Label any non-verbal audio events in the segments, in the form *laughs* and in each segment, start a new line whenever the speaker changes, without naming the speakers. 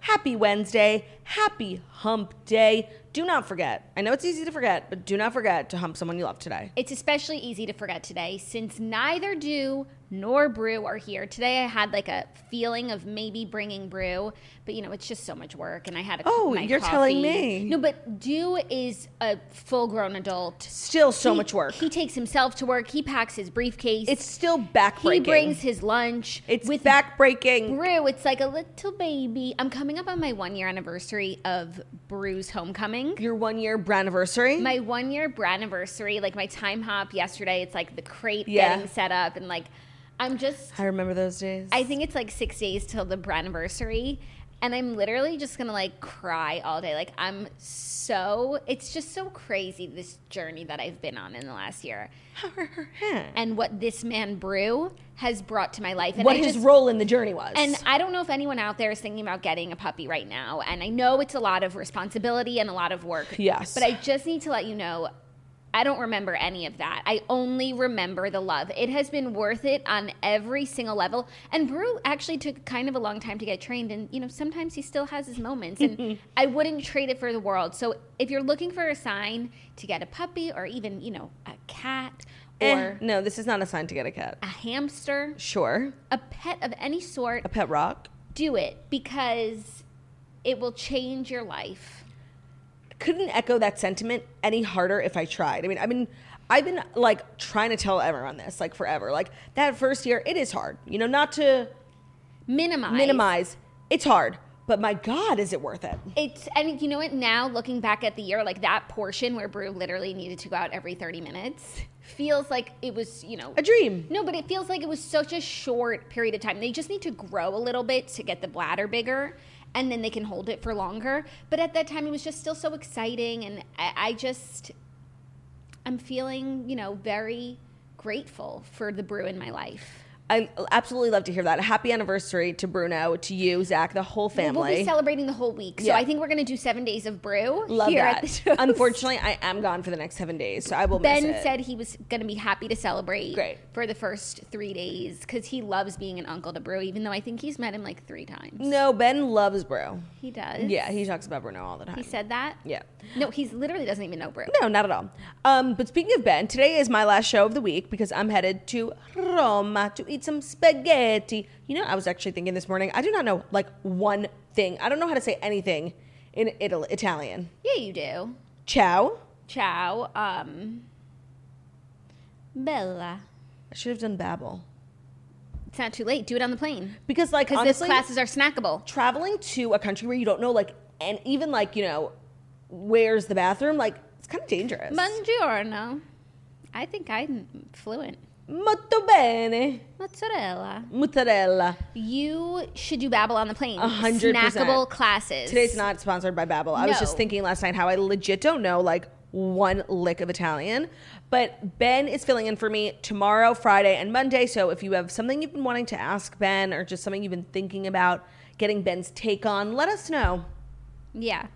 Happy Wednesday. Happy hump day. Do not forget, I know it's easy to forget, but Dew not forget to hump someone you love today.
It's especially easy to forget today since neither do nor Brew are here. Today I had like a feeling of maybe bringing Brew, but you know, it's just so much work and I had a
Oh, you're
coffee.
telling me.
No, but Dew is a full-grown adult.
Still so
He-
much work.
He takes himself to work. He packs his briefcase.
It's still backbreaking.
he brings his lunch.
It's
with
backbreaking.
Brew, it's like a little baby. I'm coming up on my one year anniversary of Brew's homecoming.
Your one year brand anniversary.
My one year brand anniversary, like my time hop yesterday, it's like the crate
Yeah.
getting set up and like I'm just
I remember those days.
I think it's like six days till the brand anniversary. And I'm literally just gonna like cry all day. Like I'm so it's just so crazy this journey that I've been on in the last year. And what this man Brew has brought to my life. And
what
I
his
just,
role in the journey was.
and I don't know if anyone out there is thinking about getting a puppy right now. And I know it's a lot of responsibility and a lot of work.
Yes.
But I just need to let you know I don't remember any of that. I only remember the love. It has been worth it on every single level. And Brew actually took kind of a long time to get trained. And, you know, sometimes he still has his moments. And *laughs* I wouldn't trade it for the world. So if you're looking for a sign to get a puppy or even, you know, a cat
Eh,
or
no, this is not a sign to get a cat.
a hamster,
Sure.
a pet of any sort,
A pet rock.
do it because it will change your life.
Couldn't echo that sentiment any harder if I tried. I mean, I mean, I've been like trying to tell everyone this like forever. Like that first year, it is hard. You know, not to
Minimize.
minimize. It's hard, but my God, is it worth it?
It's and you know what? Now looking back at the year, like that portion where Brew literally needed to go out every thirty minutes feels like it was, you know,
A dream.
No, but it feels like it was such a short period of time. They just need to grow a little bit to get the bladder bigger, and then they can hold it for longer. But at that time, it was just still so exciting, and I, I just, I'm feeling, you know, very grateful for the Brew in my life.
I absolutely love to hear that. Happy anniversary to Bruno, to you, Zach, the whole family.
We'll be celebrating the whole week, so
Yeah.
I think we're going to do seven days of Brew
Love
here
that.
at the show. *laughs*
Unfortunately, I am gone for the next seven days, so I will
Ben
miss it.
said he was going to be happy to celebrate
Great.
for the first three days because he loves being an uncle to Brew, even though I think he's met him like three times.
"No, Ben loves Brew.
He does.
Yeah, he talks about Bruno all the time.
He said that?
Yeah.
No, he literally doesn't even know Brew.
No, not at all. Um, but speaking of Ben, today is my last show of the week because I'm headed to Roma to eat some spaghetti. You know, I was actually thinking this morning. I do not know like one thing. I don't know how to say anything in Italy, Italian.
Yeah, you do.
Ciao.
Ciao. Um, Bella.
I should have done Babbel
It's not too late. Do it on the plane.
because, like,
Because
honestly,
classes are snackable.
traveling to a country where you don't know, like, and even like you know, where's the bathroom? Like, it's kind of dangerous.
Buongiorno. I think I'm fluent.
Molto bene.
Mozzarella.
Mozzarella.
You should do Babbel on the plane.
A hundred.
Snackable classes.
Today's not sponsored by Babbel. I was
No.
just thinking last night how I legit don't know like one lick of Italian. But Ben is filling in for me tomorrow, Friday, and Monday. So if you have something you've been wanting to ask Ben or just something you've been thinking about getting Ben's take on, let us know.
Yeah.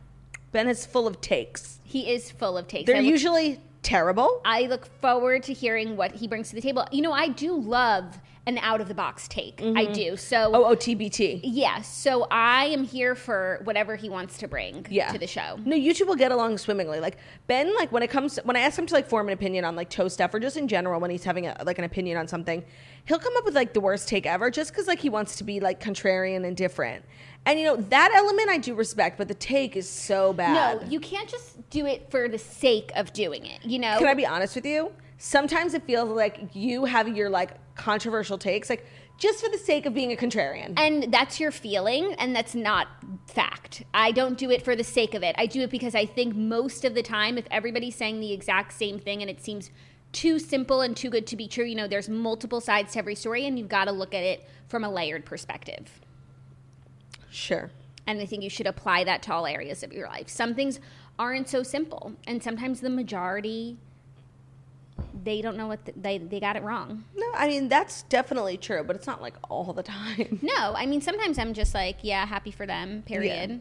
Ben is full of takes.
He is full of takes.
They're
I look-
usually terrible.
I look forward to hearing what he brings to the table. You know, I do love an out of the box take. I mm-hmm. do. So
Oh, oh, TBT.
yeah, so I am here for whatever he wants to bring
Yeah.
to the show.
No, you two will get along swimmingly. Like Ben, like when it comes when I ask him to like form an opinion on like toe stuff or just in general when he's having a, like an opinion on something, he'll come up with like the worst take ever just because like he wants to be like contrarian and different. And you know that element I do respect, but the take is so bad.
No, you can't just do it for the sake of doing it. You know,
Can I be honest with you? sometimes it feels like you have your like controversial takes, like just for the sake of being a contrarian.
And that's your feeling, and that's not fact. I don't do it for the sake of it. I do it because I think most of the time, if everybody's saying the exact same thing and it seems too simple and too good to be true, you know, there's multiple sides to every story, and you've got to look at it from a layered perspective.
Sure.
And I think you should apply that to all areas of your life. Some things aren't so simple, and sometimes the majority they don't know what the, they they got it wrong.
No, I mean that's definitely true, but it's not like all the time.
No, I mean sometimes I'm just like, yeah, happy for them. Period.
Yeah.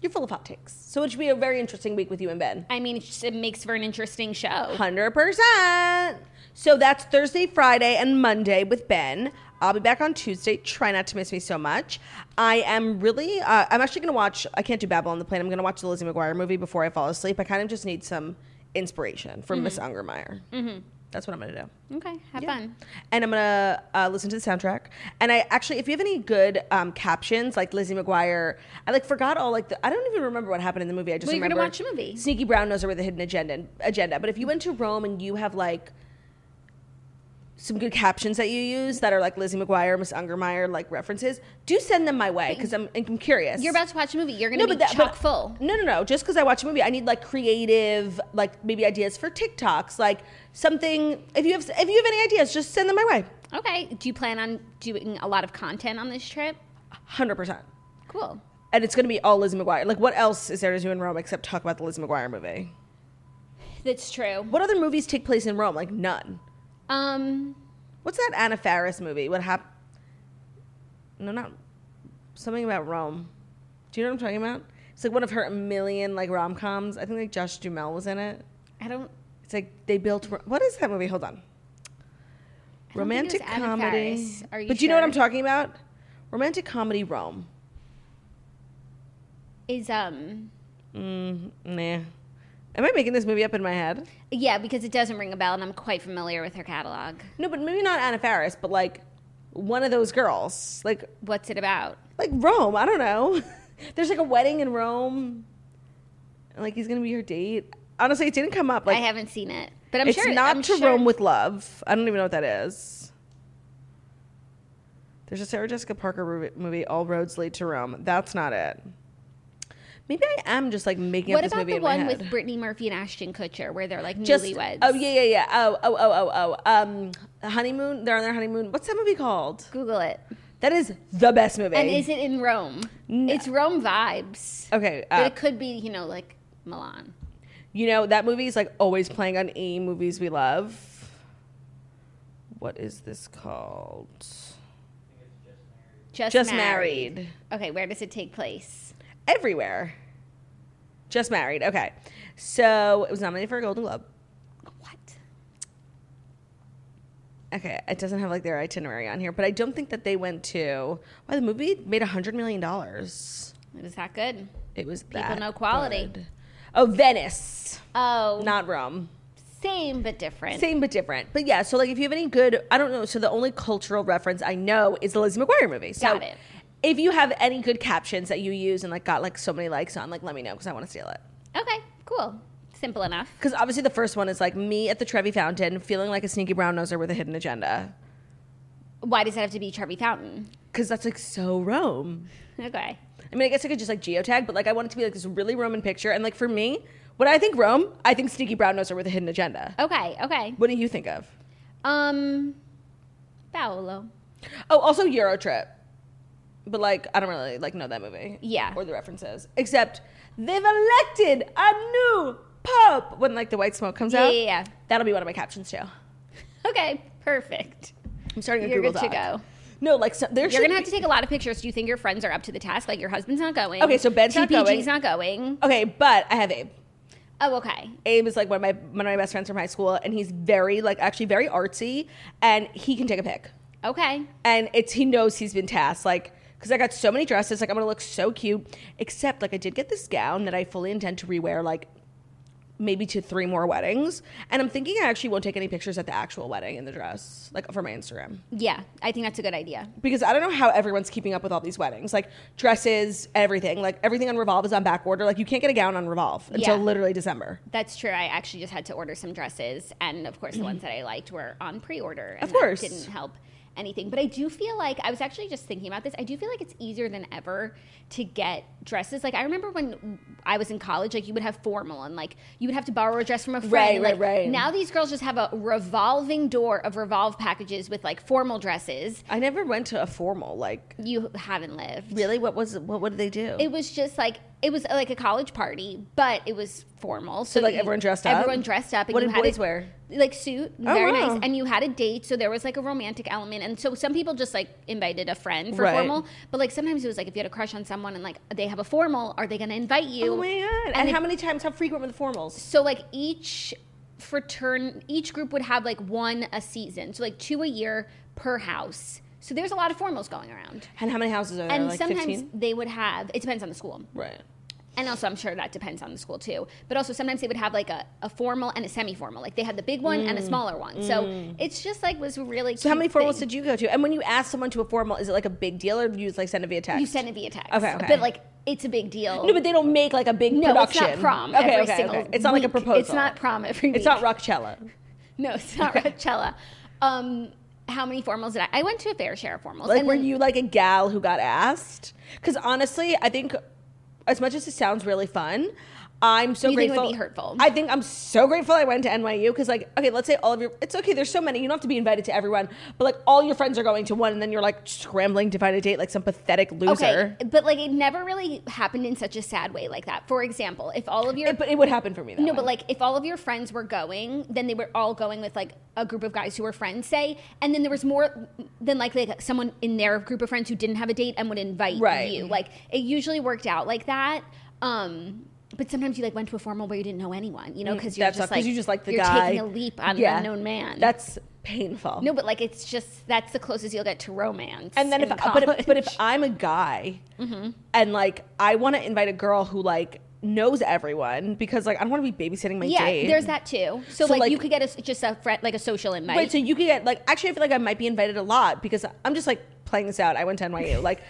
You're full of hot takes, so it should be a very interesting week with you and Ben.
I mean, it, just, it makes for an interesting show.
Hundred percent. So that's Thursday, Friday, and Monday with Ben. I'll be back on Tuesday. Try not to miss me so much. I am really. Uh, I'm actually going to watch. I can't do Babylon on the Plane. I'm going to watch the Lizzie McGuire movie before I fall asleep. I kind of just need some inspiration from Miss Ungermeyer. Mm-hmm. That's what I'm gonna do.
Okay, have
Yeah.
fun.
And I'm gonna uh, listen to the soundtrack. And I actually, if you have any good um, captions, like Lizzie McGuire, I like forgot all like the. I don't even remember what happened in the movie. I just
Well, you're gonna
remember
watch the movie.
Sneaky Brown knows her with a hidden agenda. Agenda. But if you went to Rome and you have like some good captions that you use that are like Lizzie McGuire, Miss Ungermeyer like references, do send them my way because I'm, I'm curious.
You're about to watch a movie. You're gonna no, be
that-
chock full.
No, no, no. Just because I watch a movie, I need like creative, like maybe ideas for TikToks, like something. If you have, if you have any ideas, just send them my way.
Okay. Do you plan on doing a lot of content on this trip?
Hundred percent.
Cool.
And it's going to be all Lizzie McGuire. Like, what else is there to do in Rome except talk about the Lizzie McGuire movie?
That's true.
What other movies take place in Rome? Like none.
Um,
What's that Anna Faris movie? What happened? No, not something about Rome. Do you know what I'm talking about? It's like one of her million like rom coms. I think like Josh Duhamel was in it.
I don't.
It's like they built. What is that movie? Hold on.
don't think it
Romantic comedy.
Are you
but you know what I'm talking about? Romantic comedy Rome.
Is um.
Mm, nah. Am I making this movie up in my head?
Yeah, because it doesn't ring a bell, and I'm quite familiar with her catalog.
No, but maybe not Anna Faris, but like one of those girls, like
What's it about?
like Rome. I don't know. *laughs* There's like a wedding in Rome, and like he's gonna be her date. Honestly, it didn't come up. Like
I haven't seen it, but I'm
it's
sure
not
I'm
to
sure-
Rome with love. I don't even know what that is. There's a Sarah Jessica Parker movie, All Roads Lead to Rome. That's not it. Maybe I am just like making
What
up this
about
movie
the
in my
one with Brittany Murphy and Ashton Kutcher, where they're like
just
newlyweds?
oh yeah yeah yeah oh oh oh oh oh um honeymoon they're on their honeymoon. What's that movie called?
Google it.
That is the best movie.
And is it in Rome? It's Rome vibes.
okay?
But
Uh,
it could be, you know, like Milan.
you know that movie is like always playing on E movies we love. What is this called?
Just,
Just
married.
Just married.
Okay, where does it take place?
Everywhere. Just married. Okay. So it was nominated for a Golden Globe.
What?
Okay, it doesn't have like their itinerary on here, but I don't think that they went to. Why the movie made a hundred million dollars?
It was that good.
It was
People
that
know quality.
good. Oh, Venice,
Oh,
not Rome.
same but different.
Same but different. But yeah, so like if you have any good, I don't know. So the only cultural reference I know is the Lizzie McGuire movie. So
Got it.
If you have any good captions that you use and like got like so many likes on, like let me know because I want to steal it.
Okay, cool. Simple enough.
Because obviously the first one is like me at the Trevi Fountain feeling like a sneaky brown noser with a hidden agenda.
Why does it have to be Trevi Fountain?
Because that's like so Rome.
Okay.
I mean, I guess I could just like geotag, but like I want it to be like this really Roman picture. And like for me, when I think Rome, I think sneaky brown noser with a hidden agenda.
Okay, okay.
What do you think of?
Um, Paolo.
Oh, also Eurotrip. But like I don't really like know that movie.
Yeah.
Or the references. Except they've elected a new pope when like the white smoke comes
Yeah,
out.
yeah, yeah.
That'll be one of my captions too. *laughs*
Okay, perfect.
I'm starting a
You're
Google
good to
Doc.
go.
No, like so, there
You're gonna have to take a lot of pictures. Do you think your friends are up to the task? Like your husband's not going.
Okay, so Ben's not
TPG's
going.
not going.
Okay, but I have Abe.
Oh, okay.
Abe is like one of my one of my best friends from high school, and he's very like actually very artsy, and he can take a pic.
Okay.
And it's he knows he's been tasked like because I got so many dresses, like I'm gonna look so cute. Except like I did get this gown that I fully intend to rewear like maybe to three more weddings. And I'm thinking I actually won't take any pictures at the actual wedding in the dress, like for my Instagram.
Yeah, I think that's a good idea.
Because I don't know how everyone's keeping up with all these weddings. Like dresses, everything. Like everything on Revolve is on back order. Like you can't get a gown on Revolve until
Yeah.
literally December.
That's true. I actually just had to order some dresses, and of course, the ones that I liked were on pre-order. And
Of course.
didn't help anything. But I do feel like I was actually just thinking about this. I do feel like it's easier than ever to get dresses. Like I remember when I was in college, like you would have formal, and like you would have to borrow a dress from a friend.
Right,
and,
right, right.
Now these girls just have a revolving door of revolve packages with like formal dresses.
I never went to a formal. Like
You haven't lived.
really, what was what? What did they do?
It was just like it was like a college party, but it was formal. So,
like,
you-
everyone dressed up?
Everyone dressed up. And
What
you
did
had
boys
a-
wear?
Like suit,
Oh,
very
wow.
nice. And you had a date, so there was like a romantic element. And so some people just like invited a friend for
Right.
formal, but like sometimes it was like if you had a crush on someone and like they have a formal, are they going to invite you?
oh my god! And,
it-
how many times? How frequent were the formals?
So like each fratern, each group would have like one a season, so like two a year per house. So there's a lot of formals going around.
And how many houses are there?
And
like
sometimes
15?
they would have. It depends on the school.
Right.
And also, I'm sure that depends on the school too. But also, sometimes they would have like a, a formal and a semi formal. Like they had the big one and a smaller one. So it's just like was really.
Mm. So how many formals did you go to? And when you ask someone to a formal, is it like a big deal, or do you just like send it via text?
You send it via text.
Okay, okay.
But like, it's a big deal.
No, but they don't make like a big
no,
production.
it's not prom.
Okay,
every
okay,
single
okay. It's not like a
week.
proposal.
It's not prom every week.
It's not Rockchella. *laughs*
No, it's not Rochella. Um, how many formals did I? I went to a fair share of formals.
Like,
and
were
then-
you like a gal who got asked? Because honestly, I think as much as it sounds really fun, I'm so
You think it would
grateful.
be hurtful?
I think I'm so grateful I went to NYU because, like, okay, let's say all of your, it's okay. There's so many. You don't have to be invited to everyone, but like all your friends are going to one, and then you're like scrambling to find a date like some pathetic loser.
Okay, but like it never really happened in such a sad way like that. For example, if all of your
It- but it would happen for me.
No,
way.
but like if all of your friends were going, then they were all going with like a group of guys who were friends, say, and then there was more than likely like someone in their group of friends who didn't have a date and would invite
Right.
you. Like it usually worked out like that. Um, but sometimes you like went to a formal where you didn't know anyone, you know, because you're
that's
just like
you just like the
you're
guy
taking a leap on
Yeah.
an unknown man.
That's painful.
no, but like it's just that's the closest you'll get to romance.
And then if but if, but if. I'm a guy
Mm-hmm.
and like I want to invite a girl who like knows everyone because like I don't want to be babysitting my
yeah,
date.
there's that too. So,
So,
like,
like-
you could get a, just a friend, like a social invite.
Right, so you could get like actually I feel like I might be invited a lot because I'm just like playing this out. I went to NYU. *laughs* Like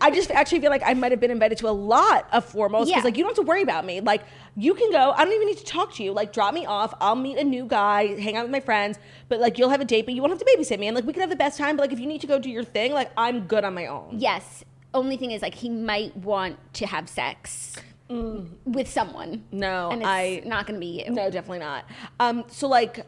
I just actually feel like I might have been invited to a lot of formals because
Yeah.
like you don't have to worry about me. Like you can go. I don't even need to talk to you. Like drop me off. I'll meet a new guy, hang out with my friends, but like you'll have a date, but you won't have to babysit me. And like we can have the best time, but like if you need to go do your thing, like I'm good on my own.
Yes. Only thing is, like, he might want to have sex with someone.
Mm. No,
and it's
I-
not going to be you.
No, definitely not. Um, so like,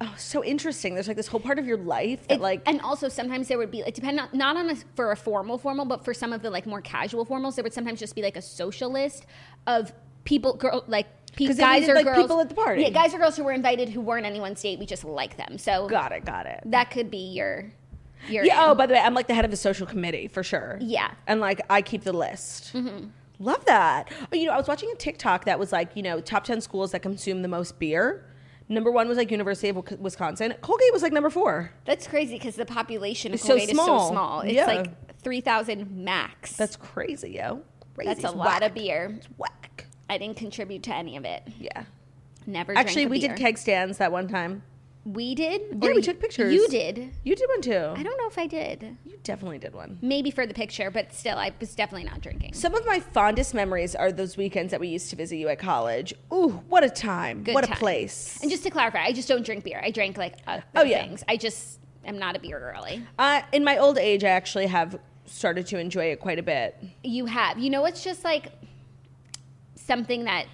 oh, so interesting. There's like this whole part of your life that
It-
like,
and also sometimes there would be like depend on not on a, for a formal formal, but for some of the like more casual formals, there would sometimes just be like a social list of people, girl, like pe- guys
needed,
or
like,
girls,
people at the party.
Yeah, guys or girls who were invited who weren't anyone's date. We just like them, so
got it, got it.
that could be your your
Yeah.
in.
Oh, by the way, I'm like the head of the social committee for sure.
Yeah.
And like I keep the list. Love that. Oh, you know, I was watching a TikTok that was like, you know, top ten schools that consume the most beer. Number one was like University of Wisconsin. Colgate was like number four.
That's crazy because the population of
It's so
Colgate is so small. It's
Yeah.
like three thousand max.
That's crazy, yo. Crazy.
that's a lot of beer.
It's whack.
I didn't contribute to any of it.
Yeah.
Never.
Actually, we
beer.
did keg stands that one time.
We did.
Yeah, we took pictures.
You did.
You did one too.
I don't know if I did.
You definitely did one.
Maybe for the picture, but still, I was definitely not drinking.
Some of my fondest memories are those weekends that we used to visit you at college. Ooh, what a time.
Good
what a place.
And just to clarify, I just don't drink beer. I drank like other
Oh, yeah.
things. I just am not a beer girly.
Uh, in my old age, I actually have started to enjoy it quite a bit.
You have. You know, it's just like something that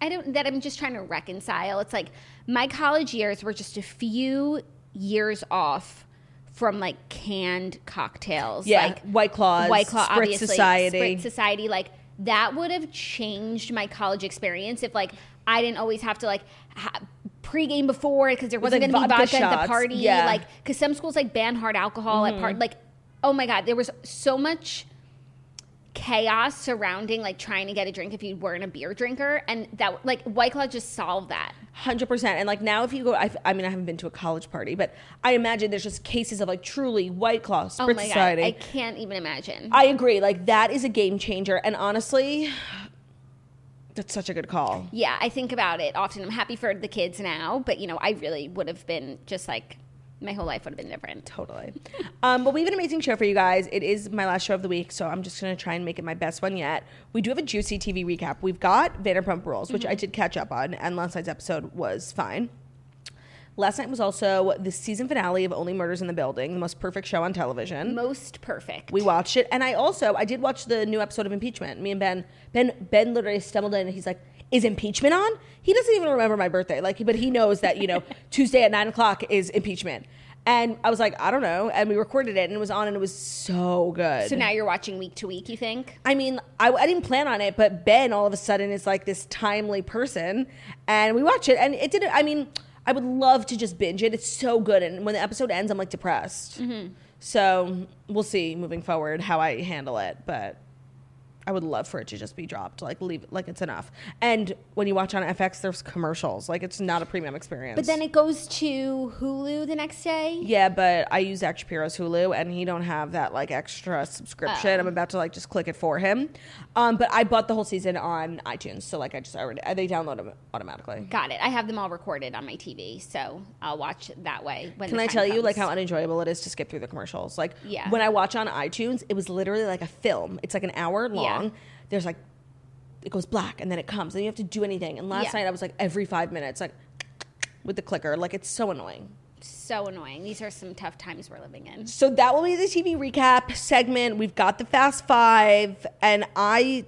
I don't that I'm just trying to reconcile. It's like my college years were just a few years off from like canned cocktails.
Yeah,
like
White Claws,
White Claw,
Spritz
obviously,
Society.
Spritz Society. Like that would have changed my college experience if like I didn't always have to like ha- pregame before because there wasn't
like,
going to be
vodka
at the party.
Yeah. Mm-hmm.
Like because some schools like ban hard alcohol at part. Like oh my god, there was so much chaos surrounding like trying to get a drink if you weren't a beer drinker and that like white claw just solved that
Hundred percent. And like now, if you go, I, I mean, I haven't been to a college party, but I imagine there's just cases of like truly White Claw, oh Spritz
oh my
Society.
god i can't even imagine
I agree. Like that is a game changer. And honestly, That's such a good call.
Yeah, I think about it often. I'm happy for the kids now, but you know, I really would have been just like my whole life would have been different.
Totally. Um, but we have an amazing show for you guys. It is my last show of the week, so I'm just going to try and make it my best one yet. We do have a juicy TV recap. We've got Vanderpump Rules, which I did catch up on, and last night's episode was fine. Last night was also the season finale of Only Murders in the Building, the most perfect show on television.
Most perfect.
We watched it, and I also I did watch the new episode of Impeachment. Me and Ben, Ben, Ben literally stumbled in, and he's like, "Is impeachment on?" He doesn't even remember my birthday, like, but he knows that you know *laughs* Tuesday at nine o'clock is impeachment. And I was like, I don't know, and we recorded it, and it was on, and it was so good.
so now you're watching week to week, you think?
I mean, I, I didn't plan on it, but Ben all of a sudden is like this timely person, and we watch it, and it didn't. I mean, I would love to just binge it. It's so good, and when the episode ends, I'm like depressed. Mm-hmm. So we'll see moving forward how I handle it, but I would love for it to just be dropped, like leave, like it's enough. And when you watch on FX, there's commercials, like it's not a premium experience.
But then it goes to Hulu the next day.
Yeah, but I use Zach Shapiro's Hulu, and he don't have that like extra subscription. I'm about to like just click it for him. Um, but I bought the whole season on iTunes, so like I just already they download them automatically.
Got it. I have them all recorded on my TV, so I'll watch that way. When
Can I tell you like how unenjoyable it is to skip through the commercials? Like
Yeah.
when I watch on iTunes, it was literally like a film. It's like an hour long.
Yeah.
There's like it goes black and then it comes and you have to do anything. And last
Yeah.
night I was like every five minutes like with the clicker. Like it's so annoying.
so annoying? These are some tough times we're living in.
So that will be the TV recap segment. We've got the Fast Five, and I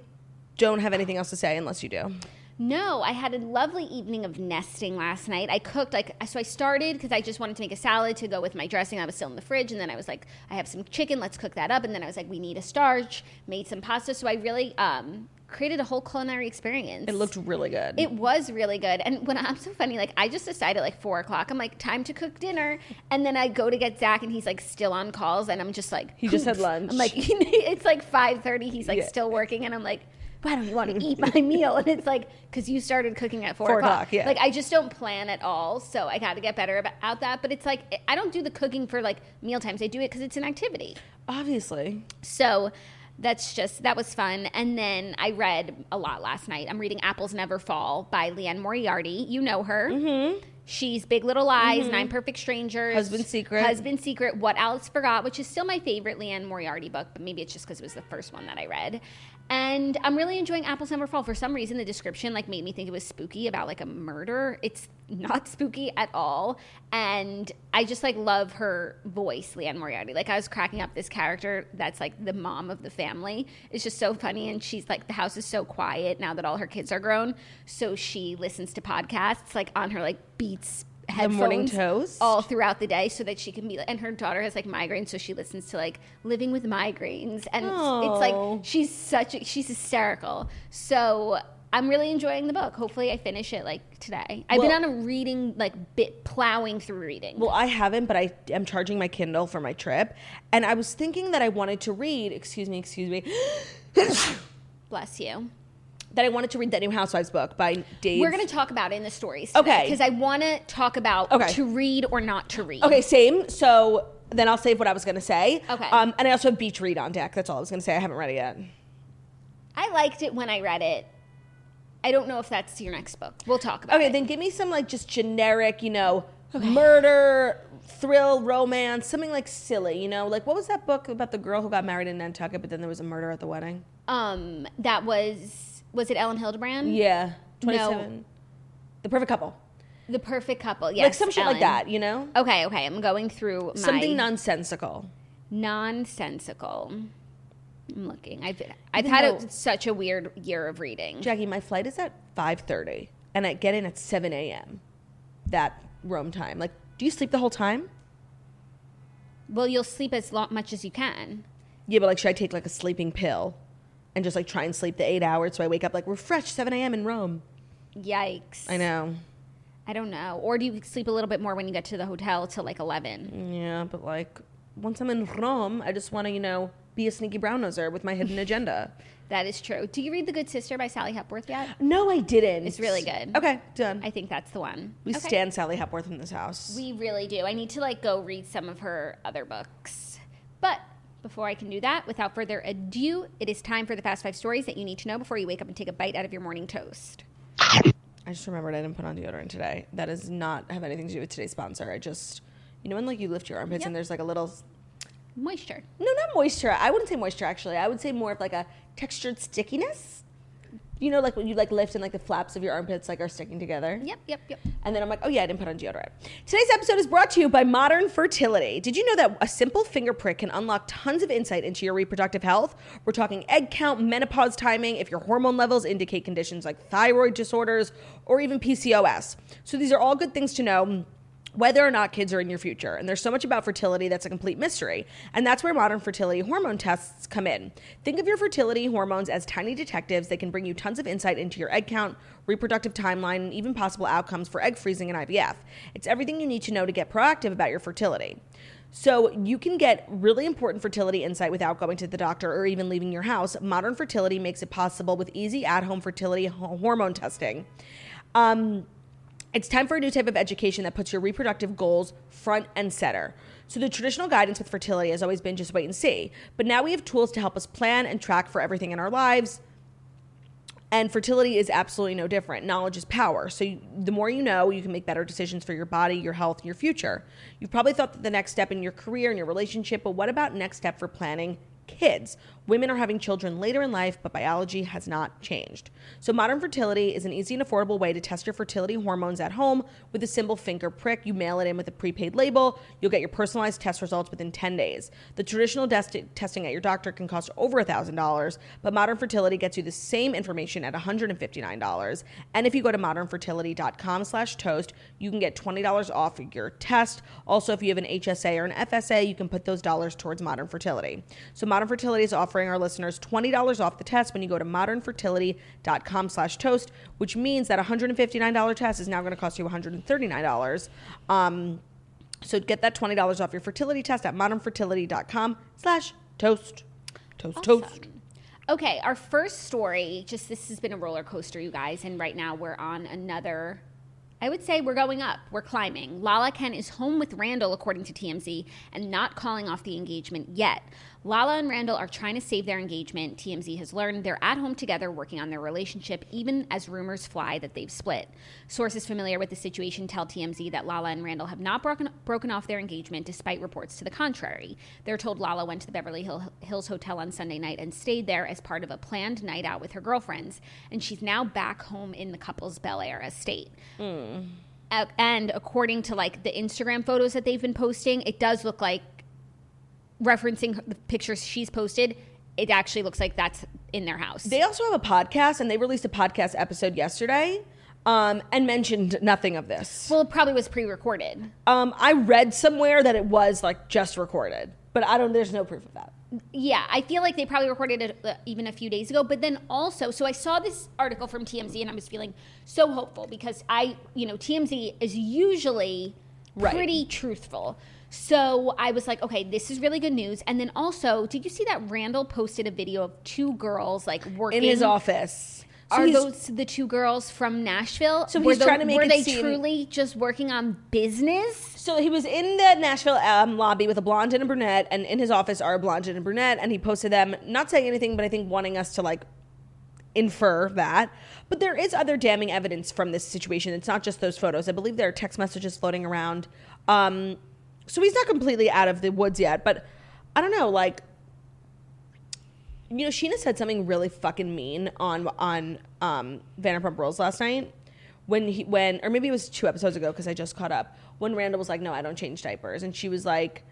don't have anything else to say unless you do.
No, I had a lovely evening of nesting last night. I cooked like so I started because I just wanted to make a salad to go with my dressing. I was still in the fridge, and then I was like, I have some chicken. Let's cook that up. And then I was like, we need a starch. Made some pasta. So I really um, created a whole culinary experience.
It looked really good.
It was really good. And when I'm so funny, like I just decided at like four o'clock, I'm like, time to cook dinner. And then I go to get Zach and he's like still on calls and I'm just like
He just had lunch.
I'm like *laughs* it's like five thirty, he's like
Yeah.
still working and I'm like, why don't you want to *laughs* eat my meal? And it's like, because you started cooking at four,
Four
o'clock.
o'clock, yeah.
Like I just don't plan at all. So I got to get better about that. But it's like I don't do the cooking for like meal times. I do it because it's an activity.
Obviously.
So that's just that was fun. And then I read a lot last night. I'm reading Apples Never Fall by Liane Moriarty. You know her. Mm-hmm. She's Big Little Lies, Nine Perfect Strangers,
Husband Secret.
Husband Secret, What Alice Forgot, which is still my favorite Liane Moriarty book, but maybe it's just because it was the first one that I read. And I'm really enjoying Apples Never Fall. For some reason, the description like made me think it was spooky about like a murder. It's not *laughs* spooky at all, and I just like love her voice, Liane Moriarty. Like I was cracking up this character that's like the mom of the family. It's just so funny, and she's like the house is so quiet now that all her kids are grown, so she listens to podcasts like on her like Beats. Headphones
Morning Toast?
all throughout the day so that she can be and her daughter has like migraines so she listens to like living with migraines. And it's, it's like she's such a, she's hysterical. So i'm really enjoying the book. Hopefully i finish it like today. I've been on a reading like bit plowing through reading.
Well, I haven't, but I am charging my Kindle for my trip. And I was thinking that I wanted to read, excuse me, excuse me, *gasps*
bless you
that I wanted to read that new Housewives book by Dave.
we're going to talk about it in the stories
Okay.
because i want to talk about
Okay.
to read or not to read
Okay, same. So then I'll save what I was going to say.
Okay.
Um, and I also have Beach Read on deck. That's all I was going to say. I haven't read it yet.
i liked it when i read it i don't know if that's your next book we'll talk about
Okay,
it Okay,
then give me some like just generic, you know, murder, thrill, romance, something like silly, you know? Like what was that book about the girl who got married in Nantucket, but then there was a murder at the wedding?
um that was was it Elin Hilderbrand
Yeah.
No.
27. The Perfect Couple.
The perfect couple. Yes.
like some shit like that, you know?
Okay, okay. I'm going through my
Something nonsensical.
nonsensical. I'm looking. I've I've had a, such a weird year of reading.
Jackie, my flight is at 5.30 and I get in at 7 a.m. That Rome time. Like, do you sleep the whole time?
Well, you'll sleep as lo- much as you can.
Yeah, but like, should I take like a sleeping pill and just like try and sleep the eight hours so I wake up like refreshed 7 a.m. in Rome?
Yikes.
I know.
I don't know. Or do you sleep a little bit more when you get to the hotel till like 11?
Yeah, but like, once I'm in Rome, I just want to, you know, be a sneaky brown noser with my hidden *laughs* agenda.
That is true. Do you read The Good Sister by Sally Hepworth yet?
No, I didn't.
It's really good.
Okay, done.
I think that's the one.
we
Okay.
stand Sally Hepworth in this house.
We really do. I need to like go read some of her other books. But before I can do that, without further ado, it is time for the fast five stories that you need to know before you wake up and take a bite out of your morning toast.
I just remembered I didn't put on deodorant today. That does not have anything to do with today's sponsor. I just, you know, when like you lift your armpits
Yep.
and there's like a little,
Moisture.
no, not moisture. I wouldn't say moisture actually. I would say more of like a textured stickiness. You know, like when you like lift and like the flaps of your armpits like are sticking together.
Yep, yep, yep.
And then I'm like, oh yeah, I didn't put on deodorant. Today's episode is brought to you by Modern Fertility. Did you know that a simple finger prick can unlock tons of insight into your reproductive health? We're talking egg count, menopause timing, if your hormone levels indicate conditions like thyroid disorders or even PCOS. So these are all good things to know whether or not kids are in your future. And there's so much about fertility that's a complete mystery. And that's where modern fertility hormone tests come in. Think of your fertility hormones as tiny detectives that can bring you tons of insight into your egg count, reproductive timeline, and even possible outcomes for egg freezing and IVF. It's everything you need to know to get proactive about your fertility. So you can get really important fertility insight without going to the doctor or even leaving your house. Modern fertility makes it possible with easy at-home fertility hormone testing. Um, it's time for a new type of education that puts your reproductive goals front and center. So, the traditional guidance with fertility has always been just wait and see. But now we have tools to help us plan and track for everything in our lives. And fertility is absolutely no different. Knowledge is power. So, you, the more you know, you can make better decisions for your body, your health, and your future. You've probably thought that the next step in your career and your relationship, but what about next step for planning kids? Women are having children later in life, but biology has not changed. So, modern fertility is an easy and affordable way to test your fertility hormones at home with a simple finger prick. You mail it in with a prepaid label. You'll get your personalized test results within 10 days. The traditional testing at your doctor can cost over $1,000, but modern fertility gets you the same information at $159. And if you go to modernfertility.com slash toast, you can get $20 off your test. Also, if you have an HSA or an FSA, you can put those dollars towards modern fertility. So modern fertility is offering our listeners $20 off the test when you go to modernfertility.com slash toast, which means that $159 test is now going to cost you $139. Um, so get that $20 off your fertility test at modernfertility.com slash toast. Toast, toast.
Okay, our first story, just this has been a roller coaster, you guys, and right now we're on another. I would say we're going up. We're climbing. Lala Kent is home with Randall, according to TMZ, and not calling off the engagement yet. Lala and Randall are trying to save their engagement. TMZ has learned they're at home together working on their relationship, even as rumors fly that they've split. Sources familiar with the situation tell TMZ that Lala and Randall have not broken, broken off their engagement despite reports to the contrary. They're told Lala went to the Beverly Hill, Hills Hotel on Sunday night and stayed there as part of a planned night out with her girlfriends, and she's now back home in the couple's Bel Air estate. Uh, and according to like the Instagram photos that they've been posting, it does look like referencing the pictures she's posted. It actually looks like that's in their house.
They also have a podcast, and they released a podcast episode yesterday um, and mentioned nothing of this.
well, it probably was pre-recorded.
Um, I read somewhere that it was like just recorded, but I don't. There's no proof of that.
Yeah, I feel like they probably recorded it uh, even a few days ago. But then also, so I saw this article from TMZ and I was feeling so hopeful because I, you know, TMZ is usually
Right.
pretty truthful. So I was like, okay, this is really good news. And then also, did you see that Randall posted a video of two girls like working
In his office, So
Are those the two girls from Nashville?
So
Were
he's
tho-
trying to make
Were
it
they
seem-
truly just working on business?
So he was in the Nashville um, lobby with a blonde and a brunette, and in his office are a blonde and a brunette, and he posted them, not saying anything, but I think wanting us to like infer that. But there is other damning evidence from this situation. It's not just those photos. I believe there are text messages floating around. Um, so he's not completely out of the woods yet, but I don't know, like you know, Scheana said something really fucking mean on on um, Vanderpump Rules last night when he when or maybe it was two episodes ago because I just caught up when Randall was like, "No, I don't change diapers," and she was like,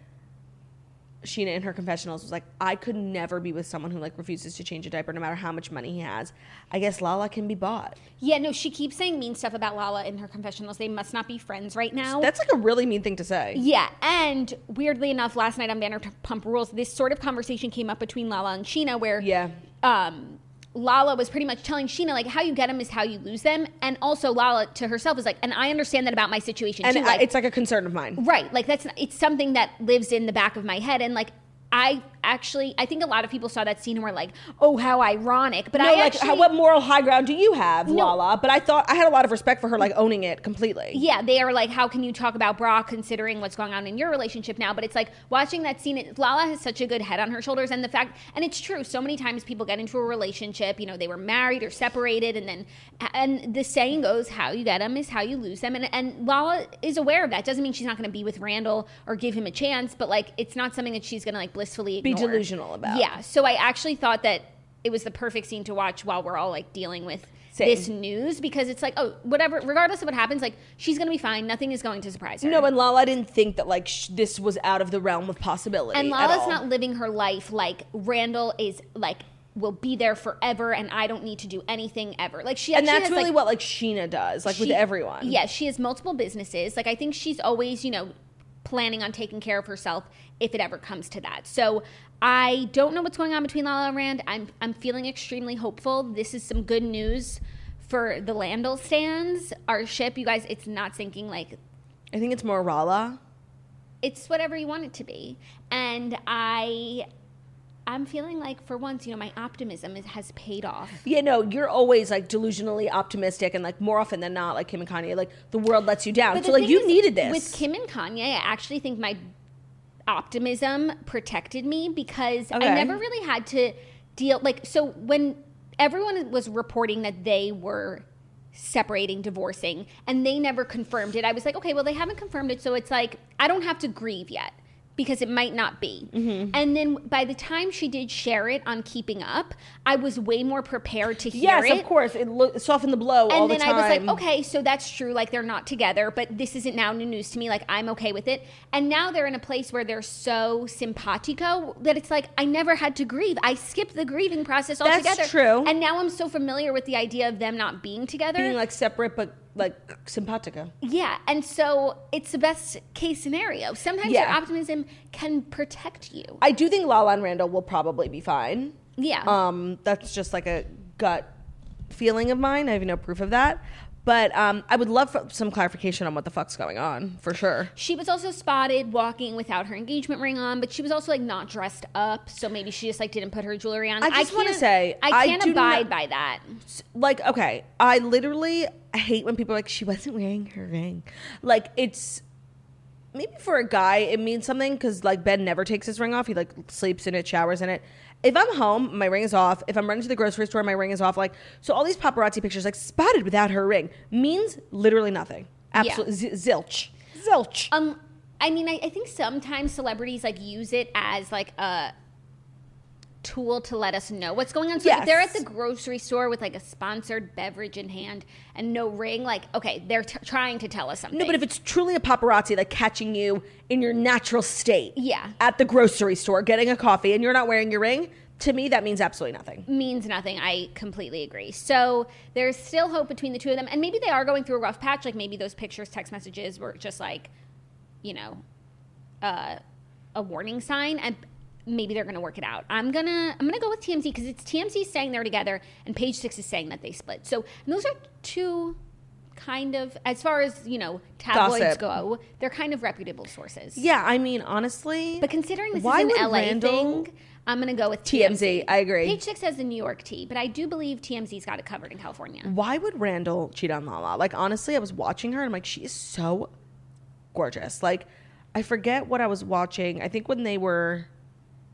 Scheana in her confessionals was like, "I could never be with someone who like refuses to change a diaper no matter how much money he has. I guess Lala can be bought."
Yeah, no, she keeps saying mean stuff about Lala in her confessionals. They must not be friends right now.
That's like a really mean thing to say.
Yeah, and weirdly enough, last night on Vanderpump Rules, this sort of conversation came up between Lala and Scheana, where
Yeah.
um, Lala was pretty much telling Scheana like, "How you get them is how you lose them," and also Lala to herself was like, "And I understand that about my situation
And
too."
I-
Like,
it's like a concern of mine.
right, like that's it's something that lives in the back of my head, and like I actually, I think a lot of people saw that scene and were like, "Oh, how ironic!" But
no,
I
like
actually,
how, what moral high ground do you have,
No.
Lala? But I thought I had a lot of respect for her, like owning it completely.
yeah, they are like, "How can you talk about Brock considering what's going on in your relationship now?" But it's like watching that scene. it- Lala has such a good head on her shoulders, and the fact, and it's true. So many times people get into a relationship, you know, they were married or separated, and then, and the saying goes, "How you get them is how you lose them," and and Lala is aware of that. Doesn't mean she's not going to be with Randall or give him a chance, but like, it's not something that she's going to like blissfully
Be delusional about.
Yeah. So I actually thought that it was the perfect scene to watch while we're all like dealing with
Same.
this news because it's like, oh, whatever, regardless of what happens, like she's gonna be fine. Nothing is going to surprise her.
No, and Lala didn't think that like sh- this was out of the realm of possibility.
and Lala's not living her life like Randall is like will be there forever, and I don't need to do anything ever. Like she
and that's
has,
really
like,
what like Scheana does, like with everyone.
Yeah, she has multiple businesses. Like I think she's always, you know, planning on taking care of herself if it ever comes to that. So I don't know what's going on between Lala and Rand. I'm I'm feeling extremely hopeful. This is some good news for the Landell stands. Our ship, you guys, it's not sinking like
I think it's more Rala.
it's whatever you want it to be. And I I'm feeling like for once, you know, my optimism is, has paid off.
Yeah, no, you're always like delusionally optimistic, and like more often than not, like Kim and Kanye, like the world lets you down. So like you
is,
needed this
with Kim and Kanye. I actually think my optimism protected me because
Okay.
I never really had to deal like so when everyone was reporting that they were separating, divorcing, and they never confirmed it. I was like, okay, well they haven't confirmed it, so it's like I don't have to grieve yet because it might not be.
Mm-hmm.
And then by the time she did share it on Keeping Up, I was way more prepared to hear
Yes,
it
of course. It lo- softened the blow all
and then
time.
I was like, okay, so that's true. Like they're not together, but this isn't now new news to me. Like I'm okay with it. And now they're in a place where they're so simpatico that it's like I never had to grieve. I skipped the grieving process altogether.
That's true.
And now I'm so familiar with the idea of them not being together.
being like separate but like simpatico.
yeah, and so it's the best case scenario. Sometimes your optimism can protect you.
I do think Lala and Randall will probably be fine.
Yeah.
Um, that's just like a gut feeling of mine. I have no proof of that. But um, I would love some clarification on what the fuck's going on, for sure.
She was also spotted walking without her engagement ring on, but she was also like not dressed up, so maybe she just like didn't put her jewelry on.
I just wanna
can't-
say,
I
I
can't
do
abide
not-
by that.
Like, okay, I literally hate when people are like, she wasn't wearing her ring. Like, it's maybe for a guy, it means something because like Ben never takes his ring off. He like sleeps in it, showers in it. If I'm home, my ring is off. If I'm running to the grocery store, my ring is off. Like, so all these paparazzi pictures, like spotted without her ring, means literally nothing. Absolutely z- zilch, zilch.
Um, I mean, I, I think sometimes celebrities like use it as like a tool to let us know what's going on. So if they're at the grocery store with like a sponsored beverage in hand and no ring, like okay, they're t- trying to tell us something.
No, but if it's truly a paparazzi like catching you in your natural state,
Yeah.
at the grocery store getting a coffee, and you're not wearing your ring, to me that means absolutely nothing.
means nothing. I completely agree. So there's still hope between the two of them, and maybe they are going through a rough patch. Like maybe those pictures, text messages were just like, you know, uh, a warning sign, and maybe they're going to work it out. I'm gonna I'm gonna go with TMZ because it's TMZ saying they're together, and Page Six is saying that they split. So those are two kind of as far as you know tabloids
Gossip.
go, they're kind of reputable sources.
Yeah, I mean honestly,
But considering this
Why
is
would
an LA
Randall-
thing, I'm going to go with
TMZ, I agree.
Page Six has the New York T, but I do believe TMZ's got it covered in California.
why would Randall cheat on Lala? Like honestly, I was watching her and I'm like, she is so gorgeous. Like I forget what I was watching. I think when they were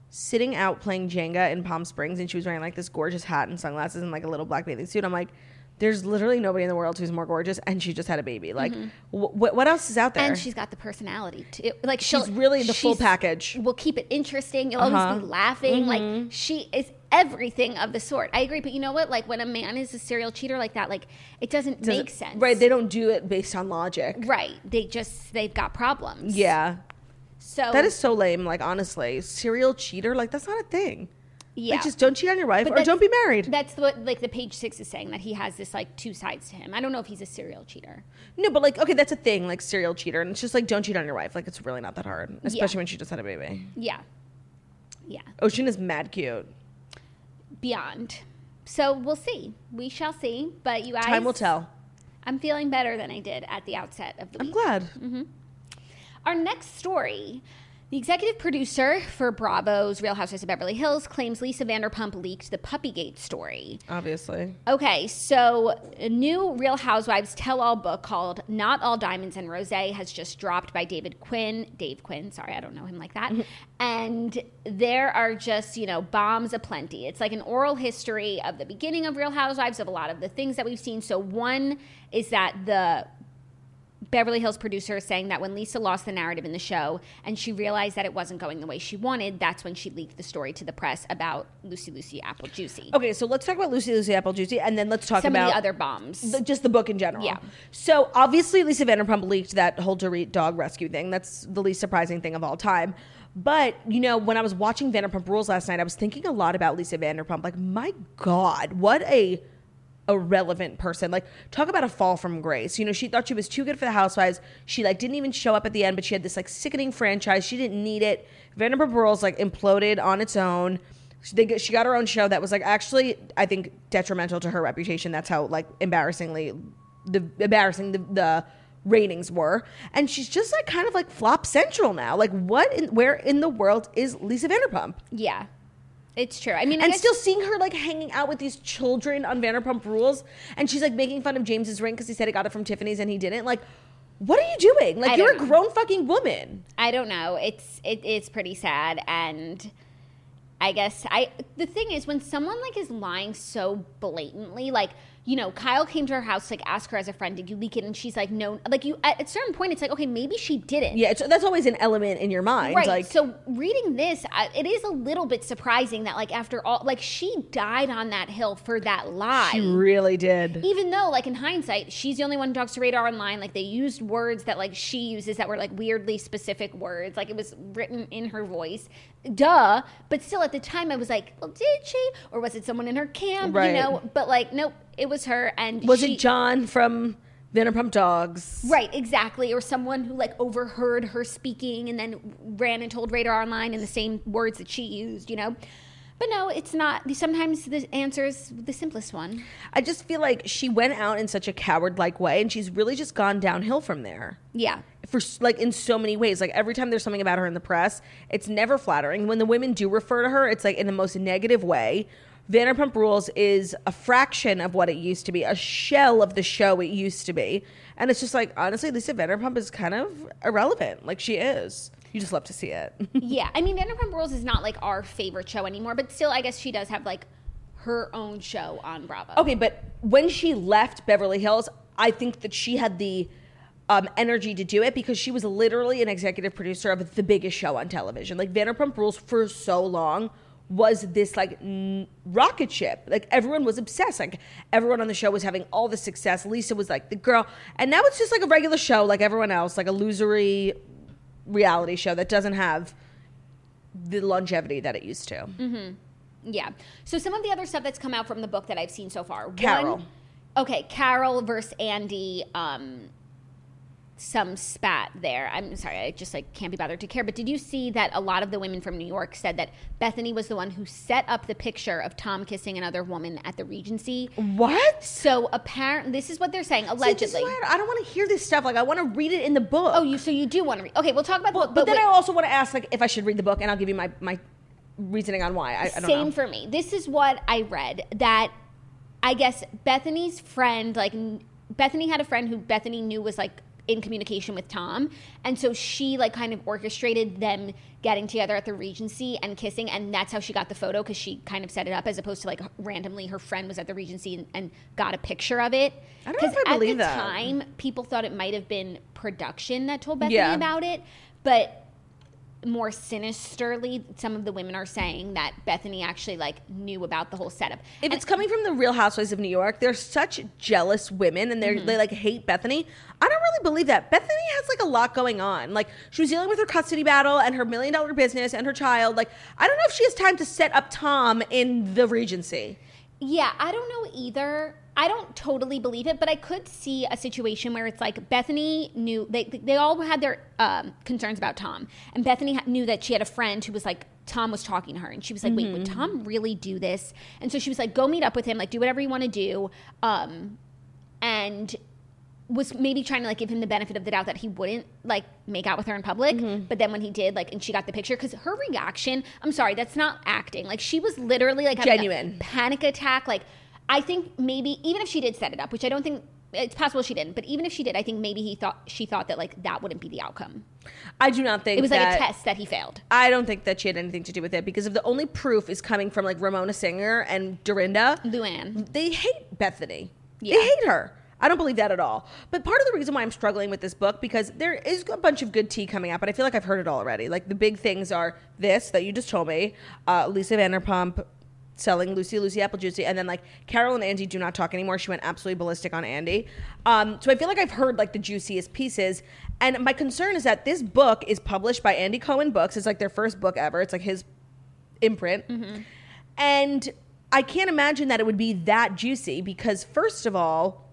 sitting out playing Jenga in Palm Springs and she was wearing like this gorgeous hat and sunglasses and like a little black bathing suit. I'm like, there's literally nobody in the world who's more gorgeous, and she just had a baby. Like, wh- wh- what else is out there?
Mm-hmm. And she's got the personality too. Like
She's really in the full
she's-
package.
Will keep it interesting. You'll
Uh-huh.
always be laughing. Like she is everything of the sort. I agree, but you know what? Like when a man is a serial cheater like that, like it doesn't,
Doesn't-
make sense.
right? They don't do it based on logic.
Right. They just they've got problems.
Yeah,
So
that is so lame. Like honestly, serial cheater. Like that's not a thing.
yeah.
Like just don't cheat on your wife
But
or don't be married.
That's what like the page six is saying that he has this like two sides to him. I don't know if he's a serial cheater.
No, but like, okay, that's a thing, like serial cheater, and it's just like don't cheat on your wife. Like it's really not that hard, especially when she just had a baby.
Yeah. Yeah.
Ocean is mad cute.
Beyond. So we'll see. We shall see. But you guys
Time will tell.
I'm feeling better than I did at the outset of the
I'm
week.
glad. Mm-hmm.
Our next story. The executive producer for Bravo's Real Housewives of Beverly Hills claims Lisa Vanderpump leaked the Puppygate story.
Obviously.
Okay, so a new Real Housewives tell all book called Not All Diamonds and Rose has just dropped by David Quinn. Dave Quinn, sorry, I don't know him like that. Mm-hmm. and there are just, you know, bombs aplenty. It's like an oral history of the beginning of Real Housewives, of a lot of the things that we've seen. So, one is that the Beverly Hills producer is saying that when Lisa lost the narrative in the show and she realized that it wasn't going the way she wanted, that's when she leaked the story to the press about Lucy Lucy Apple Juicy.
Okay, so let's talk about Lucy Lucy Apple Juicy, and then let's talk
Some
about
of the other bombs.
the- just the book in general.
Yeah.
So obviously, Lisa Vanderpump leaked that whole Dorit dog rescue thing. That's the least surprising thing of all time. But you know, when I was watching Vanderpump Rules last night, I was thinking a lot about Lisa Vanderpump. Like, my God, what a irrelevant person. Like, talk about a fall from grace. You know, she thought she was too good for the Housewives. She like didn't even show up at the end, but she had this like sickening franchise. She didn't need it. Vanderpump Rules like imploded on its own. She, they, she got her own show that was like actually, I think, detrimental to her reputation. That's how like embarrassingly, the embarrassing the, the ratings were. And she's just like kind of like flop central now. Like, what? In, where in the world is Lisa Vanderpump?
yeah, it's true. I mean, I
and
guess-
still seeing her like hanging out with these children on Vanderpump Rules, and she's like making fun of James's ring because he said he got it from Tiffany's and he didn't. Like, what are you doing? Like,
I
you're a
don't know.
grown fucking woman.
I don't know. It's it, it's pretty sad, and I guess I the thing is when someone like is lying so blatantly, like you know, Kyle came to her house like ask her as a friend, did you leak it? And she's like, no. Like you at a certain point, it's like okay, maybe she didn't.
Yeah, it's, that's always an element in your mind.
Right.
Like,
so reading this, I, it is a little bit surprising that like after all, like she died on that hill for that lie.
she really did.
even though like in hindsight she's the only one who talks to radar online like they used words that like she uses that were like weirdly specific words like it was written in her voice duh but still at the time i was like well did she or was it someone in her camp
Right.
you know but like nope it was her and
Was
she-
it John from Vanderpump Dogs?
Right, exactly. Or someone who like overheard her speaking and then ran and told Radar Online in the same words that she used, you know? But no, it's not. Sometimes the answer is the simplest one.
I just feel like she went out in such a coward-like way, and she's really just gone downhill from there.
Yeah.
for like in so many ways. Like every time there's something about her in the press, it's never flattering. When the women do refer to her, it's like in the most negative way. Vanderpump Rules is a fraction of what it used to be, a shell of the show it used to be. And it's just like, honestly, Lisa Vanderpump is kind of irrelevant. Like she is. You just love to see it. *laughs*
yeah, I mean, Vanderpump Rules is not like our favorite show anymore, but still, I guess she does have like her own show on Bravo.
Okay, but when she left Beverly Hills, I think that she had the um, energy to do it because she was literally an executive producer of the biggest show on television. Like Vanderpump Rules for so long was this like n- rocket ship. Like everyone was obsessed. Like everyone on the show was having all the success. Lisa was like the girl, and now it's just like a regular show, like everyone else, like a losery reality show that doesn't have the longevity that it used to.
Yeah. So some of the other stuff that's come out from the book that I've seen so far.
Carol.
One, okay, Carol versus Andy. Um, some spat there. I'm sorry, I just like can't be bothered to care. But did you see that a lot of the women from New York said that Bethany was the one who set up the picture of Tom kissing another woman at the Regency?
What?
So apparently, this is what they're saying
See,
allegedly.
why I don't want to hear this stuff. Like I want to read it in the book.
oh, you so you do want to read? Okay, we'll talk about.
But,
the, book.
but then
wait.
I also want to ask like if I should read the book, and I'll give you my my reasoning on why. I, I don't
Same
know.
for me. This is what I read that I guess Bethany's friend, like Bethany had a friend who Bethany knew was like in communication with Tom, and so she like kind of orchestrated them getting together at the Regency and kissing, and that's how she got the photo because she kind of set it up as opposed to like randomly her friend was at the Regency and, and got a picture of it.
I don't know if I believe that.
at the
that.
time, people thought it might have been production that told Bethany
Yeah.
about it, but more sinisterly, some of the women are saying that Bethany actually like knew about the whole setup.
If it's coming from the Real Housewives of New York, they're such jealous women, and they
Mm-hmm.
they like hate Bethany. I don't really believe that. Bethany has like a lot going on. Like she was dealing with her custody battle and her million dollar business and her child. Like I don't know if she has time to set up Tom in the Regency.
Yeah, I don't know either. I don't totally believe it, but I could see a situation where it's like Bethany knew they they all had their um, concerns about Tom, and Bethany knew that she had a friend who was like Tom was talking to her, and she was like, "Wait, would Tom really do this?" And so she was like, "Go meet up with him, like do whatever you want to do." Um, and was maybe trying to like give him the benefit of the doubt that he wouldn't like make out with her in public.
Mm-hmm.
But then when he did, like, and she got the picture, because her reaction, I'm sorry, that's not acting. Like, she was literally like
Genuine.
panic attack. Like, I think maybe even if she did set it up, which I don't think it's possible she didn't, but even if she did, I think maybe he thought she thought that like that wouldn't be the outcome.
I do not think
It was like a test that he failed.
I don't think that she had anything to do with it because if the only proof is coming from like Ramona Singer and Dorinda,
Luann.
they hate Bethany.
Yeah.
They hate her. I don't believe that at all. But part of the reason why I'm struggling with this book because there is a bunch of good tea coming out, but I feel like I've heard it all already. Like the big things are this that you just told me, uh, Lisa Vanderpump selling Lucy Lucy Apple Juicy, and then like Carol and Andy do not talk anymore. She went absolutely ballistic on Andy. Um, so I feel like I've heard like the juiciest pieces. And my concern is that this book is published by Andy Cohen Books. It's like their first book ever. It's like his imprint. And I can't imagine that it would be that juicy because, first of all,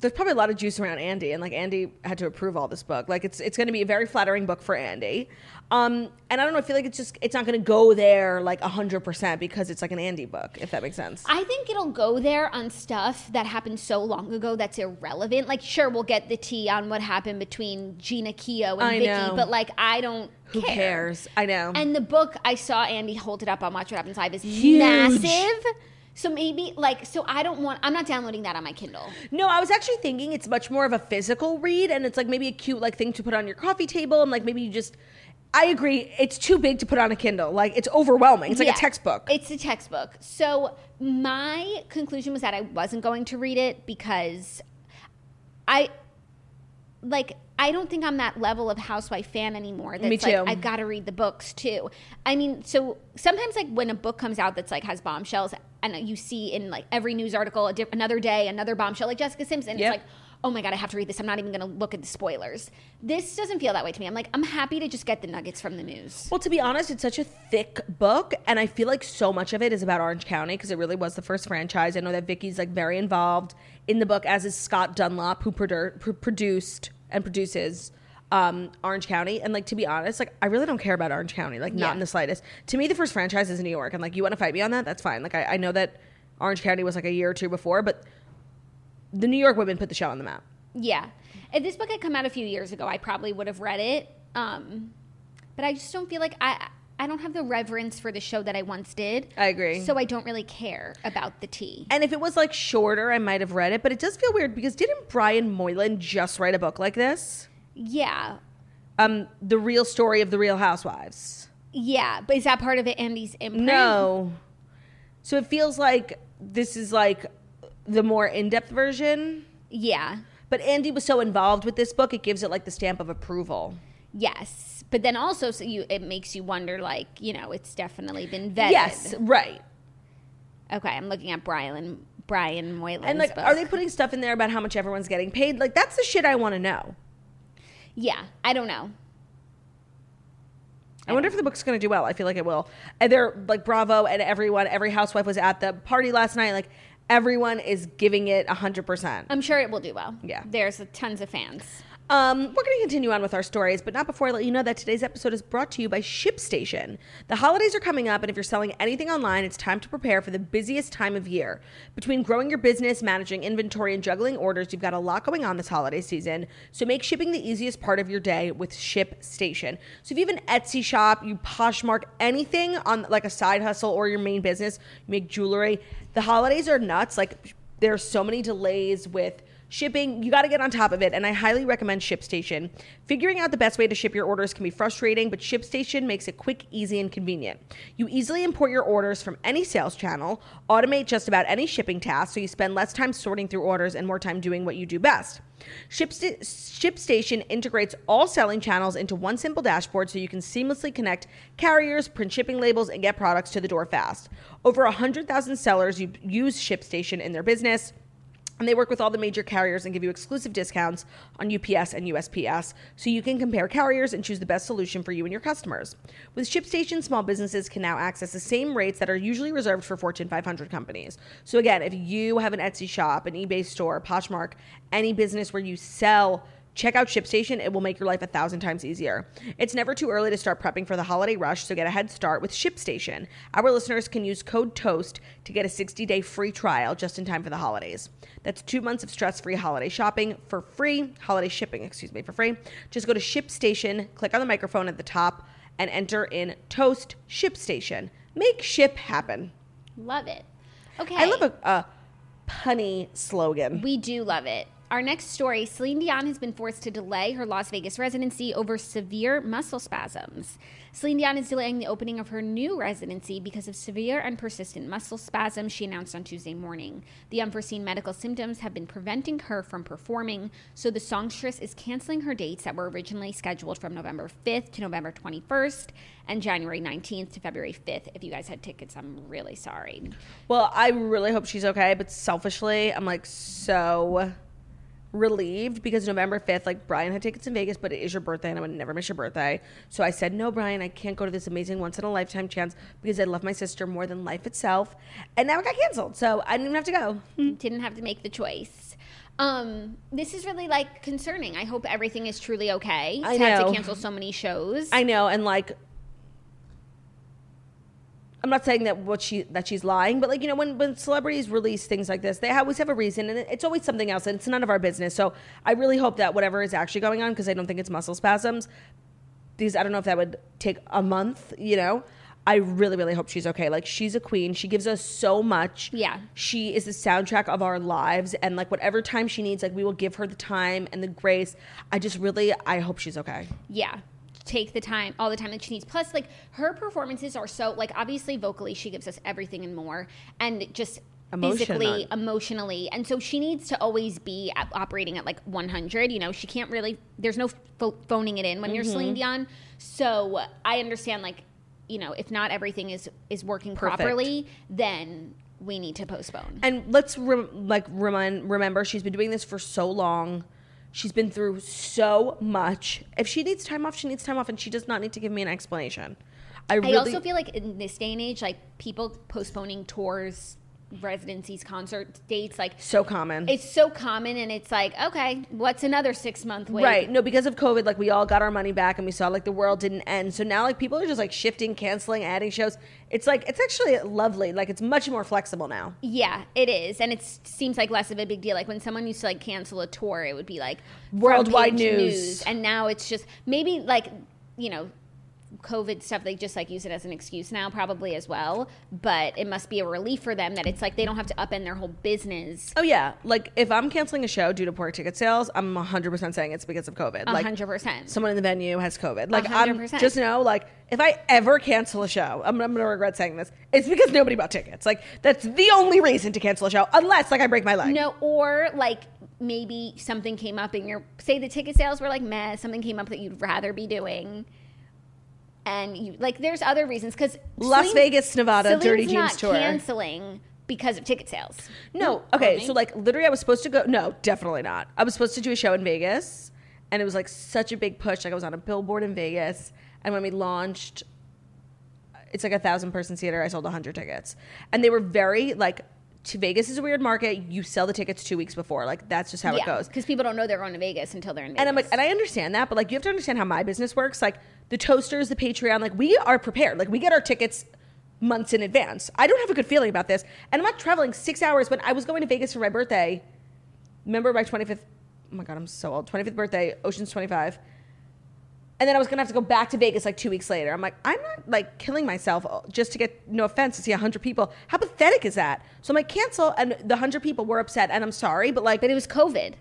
there's probably a lot of juice around Andy, and like Andy had to approve all this book. Like it's it's going to be a very flattering book for Andy, um, and I don't know. I feel like it's just it's not going to go there like hundred percent because it's like an Andy book, if that makes sense.
I think it'll go there on stuff that happened so long ago that's irrelevant. Like, sure, we'll get the tea on what happened between Jeana Keough and
I
Vicky,
know.
but like, I don't
Who
care.
cares? I know.
And the book I saw Andy hold it up on Watch What Happens Live is
Huge.
massive. So maybe like so I don't want I'm not downloading that on my Kindle.
No, I was actually thinking it's much more of a physical read, and it's like maybe a cute like thing to put on your coffee table, and like maybe you just. I agree. It's too big to put on a Kindle. Like it's overwhelming. It's like
Yeah.
a textbook.
It's a textbook. So my conclusion was that I wasn't going to read it because I like I don't think I'm that level of housewife fan anymore. That's
Me
like
too.
I've got to read the books too. I mean, so sometimes like when a book comes out that's like has bombshells and you see in like every news article a diff- another day another bombshell like Jessica Simpson
Yep.
it's like oh my god I have to read this I'm not even going to look at the spoilers. This doesn't feel that way to me. I'm like I'm happy to just get the nuggets from the news.
Well, to be honest, it's such a thick book, and I feel like so much of it is about Orange County because it really was the first franchise. I know that Vicky's like very involved in the book, as is Scott Dunlop, who produ- pr- produced and produces um, Orange County. And like to be honest, like I really don't care about Orange County, like not
Yeah.
in the slightest. To me, the first franchise is New York, and like you want to fight me on that, that's fine. Like I, I know that Orange County was like a year or two before, but the New York women put the show on the map.
Yeah. If this book had come out a few years ago, I probably would have read it. Um, but I just don't feel like I I don't have the reverence for the show that I once did.
I agree.
So I don't really care about the tea.
And if it was like shorter, I might have read it, but it does feel weird because didn't Brian Moylan just write a book like this?
Yeah.
um the real story of the real housewives
Yeah. But is that part of it Andy's imprint?
no so it feels like this is like the more in-depth version
Yeah.
but andy was so involved with this book it gives it like the stamp of approval
Yes. But then also so you it makes you wonder like, you know, it's definitely been vetted.
yes right
Okay, I'm looking at Brian Brian Moylan's
and like
book.
are they putting stuff in there about how much everyone's getting paid like that's the shit i want to know
Yeah, I don't know.
I wonder if the book's going to do well. I feel like it will. And they're like Bravo and everyone, every housewife was at the party last night. Like everyone is giving it 100%.
I'm sure it will do well.
Yeah.
There's tons of fans.
Um, we're going to continue on with our stories, but not before I let you know that today's episode is brought to you by ShipStation. The holidays are coming up, and if you're selling anything online, it's time to prepare for the busiest time of year. Between growing your business, managing inventory, and juggling orders, you've got a lot going on this holiday season. So make shipping the easiest part of your day with ShipStation. So if you have an Etsy shop, you Poshmark anything on like a side hustle or your main business, you make jewelry. The holidays are nuts. Like there's so many delays with shipping you got to get on top of it and i highly recommend shipstation figuring out the best way to ship your orders can be frustrating but shipstation makes it quick easy and convenient you easily import your orders from any sales channel automate just about any shipping task so you spend less time sorting through orders and more time doing what you do best Shipsta- ShipStation integrates all selling channels into one simple dashboard so you can seamlessly connect carriers, print shipping labels, and get products to the door fast. Over 100,000 sellers use ShipStation in their business. And they work with all the major carriers and give you exclusive discounts on UPS and USPS so you can compare carriers and choose the best solution for you and your customers. With ShipStation, small businesses can now access the same rates that are usually reserved for Fortune 500 companies. So again, if you have an Etsy shop, an eBay store, Poshmark, any business where you sell Check out ShipStation. It will make your life a thousand times easier. It's never too early to start prepping for the holiday rush, so get a head start with ShipStation. Our listeners can use code TOAST to get a 60 day free trial just in time for the holidays. That's two months of stress free holiday shopping for free, holiday shipping, excuse me, for free. Just go to ShipStation, click on the microphone at the top, and enter in TOAST ShipStation. Make ship happen.
Love it. Okay.
I love a, a punny slogan.
We do love it. Our next story Celine Dion has been forced to delay her Las Vegas residency over severe muscle spasms. Celine Dion is delaying the opening of her new residency because of severe and persistent muscle spasms, she announced on Tuesday morning. The unforeseen medical symptoms have been preventing her from performing, so the songstress is canceling her dates that were originally scheduled from November 5th to November 21st and January 19th to February 5th. If you guys had tickets, I'm really sorry.
Well, I really hope she's okay, but selfishly, I'm like so relieved because November 5th, like Brian had tickets in Vegas, but it is your birthday and I would never miss your birthday. So I said, No, Brian, I can't go to this amazing once in a lifetime chance because I love my sister more than life itself. And now it got canceled. So I didn't even have to go.
Didn't have to make the choice. Um, this is really like concerning. I hope everything is truly okay.
I
to have
know.
to cancel so many shows.
I know, and like I'm not saying that what she that she's lying, but like you know, when when celebrities release things like this, they always have a reason, and it's always something else, and it's none of our business. So I really hope that whatever is actually going on, because I don't think it's muscle spasms, These I don't know if that would take a month. You know, I really really hope she's okay. Like she's a queen. She gives us so much.
Yeah.
she is the soundtrack of our lives, and like whatever time she needs, like we will give her the time and the grace. I just really I hope she's okay.
yeah take the time all the time that she needs plus like her performances are so like obviously vocally she gives us everything and more and just physically
Emotional.
emotionally and so she needs to always be at, operating at like 100 you know she can't really there's no pho- phoning it in when you're
Mm-hmm.
Celine Dion so i understand like you know if not everything is is working
Perfect.
properly then we need to postpone
And let's rem- like remind remember she's been doing this for so long. She's been through so much. If she needs time off, she needs time off, and she does not need to give me an explanation. I really
I also feel like in this day and age, like people postponing tours, residencies, concert dates, like
so common.
it's so common, and it's like, okay, what's another six month wait?
Right. No, because of COVID, like we all got our money back and we saw like the world didn't end. So now like people are just like shifting, canceling, adding shows. It's like it's actually lovely. Like it's much more flexible now.
Yeah, it is, and it seems like less of a big deal. Like when someone used to like cancel a tour, it would be like
Worldwide
page
news.
and now it's just maybe like you know. COVID stuff, they just like use it as an excuse now, probably as well. But it must be a relief for them that it's like they don't have to upend their whole business.
Oh yeah. Like if I'm canceling a show due to poor ticket sales, I'm 100% saying it's because of COVID.
A
Like
hundred percent.
someone in the venue has COVID. Like
A
I'm
hundred percent.
just know, like if I ever cancel a show, I'm, I'm gonna regret saying this. It's because nobody bought tickets. Like that's the only reason to cancel a show, unless like I break my leg.
No, or like maybe something came up in your say the ticket sales were like meh, something came up that you'd rather be doing. And you like there's other reasons because
Las Vegas, Nevada, Dirty Jeans
not
tour.
canceling because of ticket sales.
No. Okay. So like literally, I was supposed to go. No, definitely not. I was supposed to do a show in Vegas, and it was like such a big push. Like I was on a billboard in Vegas, and when we launched, it's like a thousand person theater. I sold a hundred tickets, and they were very like. To Vegas is a weird market. You sell the tickets two weeks before. Like that's just how it goes.
because people don't know they're going to Vegas until they're in Vegas.
And I'm like, and I understand that, but like, you have to understand how my business works. Like, the toasters, the Patreon, like, we are prepared. Like, we get our tickets months in advance. I don't have a good feeling about this. And I'm not traveling six hours when I was going to Vegas for my birthday. Remember my 25th, oh my God, I'm so old. 25th birthday, Ocean's 25. And then I was gonna have to go back to Vegas like two weeks later. I'm like, I'm not like killing myself uh, just to get, no offense, to see 100 people. How pathetic is that? So I'm like, cancel. And the 100 people were upset. And I'm sorry, but like,
but it was COVID.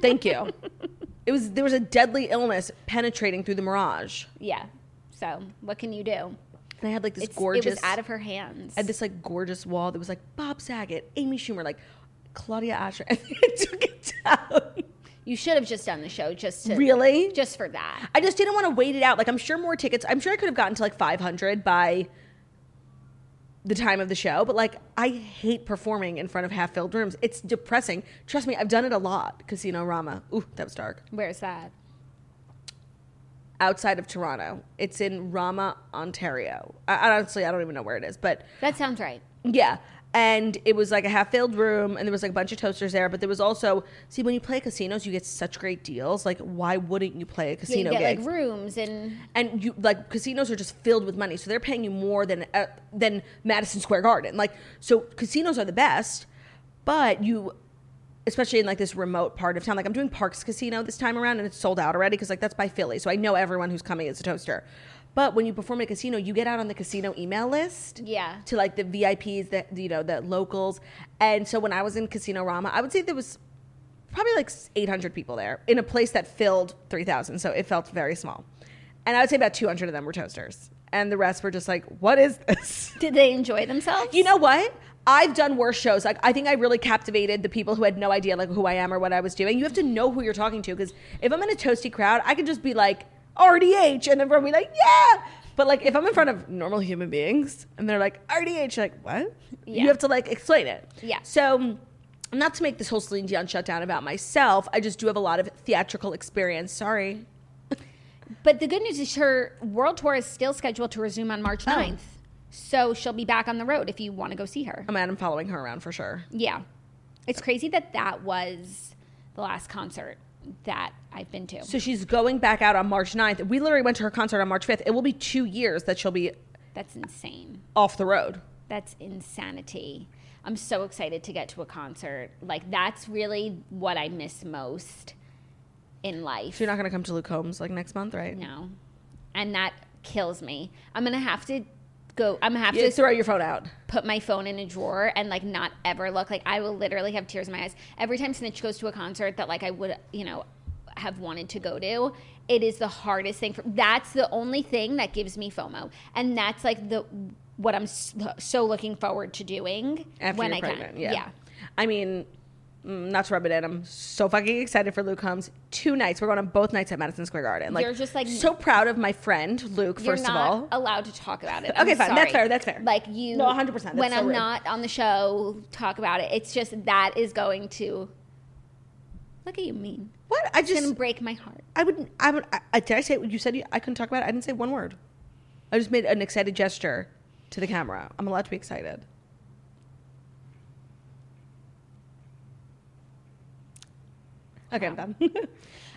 Thank you. *laughs* it was there was a deadly illness penetrating through the mirage.
Yeah. So what can you do?
And I had like this
It's,
gorgeous
It was out of her hands.
I had this like gorgeous wall that was like Bob Saget, Amy Schumer, like Claudia Oshry. *laughs* And I took it down.
you should have just done the show just to
Really?
just for that.
I just didn't want to wait it out. Like I'm sure more tickets. I'm sure I could have gotten to like 500 by the time of the show, but like I hate performing in front of half filled rooms. It's depressing. Trust me, I've done it a lot. Casino Rama. Ooh, that was dark.
Where's that?
outside of Toronto. It's in Rama, Ontario. I, honestly, I don't even know where it is, but
That sounds right.
yeah. And it was like a half filled room and there was like a bunch of toasters there but there was also see when you play casinos you get such great deals. Like why wouldn't you play a
Yeah,
casino
you get
gig?
like rooms and
and you like casinos are just filled with money so they're paying you more than uh, than Madison Square Garden. Like so casinos are the best but you especially in like this remote part of town like I'm doing Parx Casino this time around and it's sold out already because like that's by Philly so I know everyone who's coming is a toaster but when you perform at a casino you get out on the casino email list
Yeah.
to like the VIPs that you know the locals. And so when I was in Casino Rama I would say there was probably like 800 people there in a place that filled 3000 so it felt very small. And i would say about 200 of them were toasters. And the rest were just like what is this? *laughs*
Did they enjoy themselves?
you know what? I've done worse shows. Like i think i really captivated the people who had no idea like who i am or what i was doing. You have to know who you're talking to because if i'm in a toasty crowd i can just be like rdh and everyone be like yeah but like if i'm in front of normal human beings and they're like rdh you're like what
Yeah.
you have to like explain it
Yeah.
so not to make this whole Celine Dion shutdown about myself, I just do have a lot of theatrical experience. Sorry. *laughs*
But the good news is her world tour is still scheduled to resume on March 9th. So she'll be back on the road if you want to go see her.
I'm, I'm following her around for sure.
Yeah. It's crazy that that was the last concert that I've been to.
So she's going back out on March 9th. We literally went to her concert on March 5th. It will be two years that she'll be
That's insane.
off the road.
That's insanity. I'm so excited to get to a concert. Like that's really what I miss most in life.
So you're not going to come to Luke Combs like next month, right?
no. And that kills me. I'm going to have to go I'm to have to
throw your phone out.
put my phone in a drawer and like not ever look like I will literally have tears in my eyes every time Snitch goes to a concert that like I would you know have wanted to go to it is the hardest thing for that's the only thing that gives me FOMO and that's like the what I'm so, looking forward to doing
After
when I
pregnant.
can
Yeah.
yeah
I mean, Mm, not to rub it in, I'm so fucking excited for Luke Combs. Two nights. We're going on both nights at Madison Square Garden. Like,
You're just, like-
so proud of my friend Luke.
You're
first of all,
allowed to talk about it.
Okay,
I'm
fine. That's fair. That's fair.
Like you,
No, 100%.
When
so
I'm
rude.
not on the show, talk about it. It's just that is going to. Look at you, mean.
what? I just
break my heart.
I wouldn't. I would. I, I- did I say you said you, I couldn't talk about it? I didn't say one word. I just made an excited gesture to the camera. I'm allowed to be excited. Okay, I'm done. *laughs*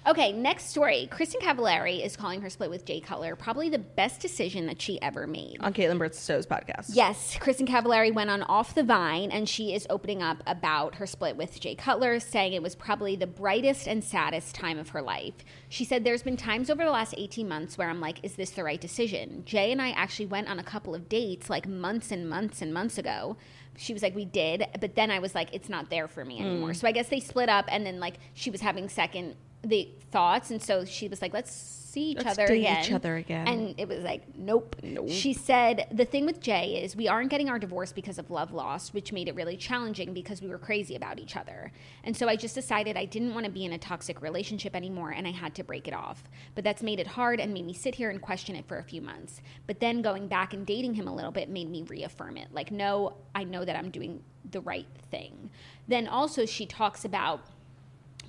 Okay, next story. Kristin Cavallari is calling her split with Jay Cutler probably the best decision that she ever made.
On Caitlin Bristowe's podcast.
Yes, Kristin Cavallari went on Off the Vine and she is opening up about her split with Jay Cutler, saying it was probably the brightest and saddest time of her life. She said, There's been times over the last 18 months where I'm like, is this the right decision? Jay and I actually went on a couple of dates like months and months and months ago. She was like, We did, but then I was like, It's not there for me anymore. Mm. So I guess they split up and then like she was having second the thoughts and so she was like let's see each
Let's
other
date
again
each other again.
and it was like nope. She said the thing with Jay is we aren't getting our divorce because of love lost, which made it really challenging because we were crazy about each other. And so I just decided I didn't want to be in a toxic relationship anymore and I had to break it off. But that's made it hard and made me sit here and question it for a few months. But then going back and dating him a little bit made me reaffirm it. Like no, I know that I'm doing the right thing. Then also she talks about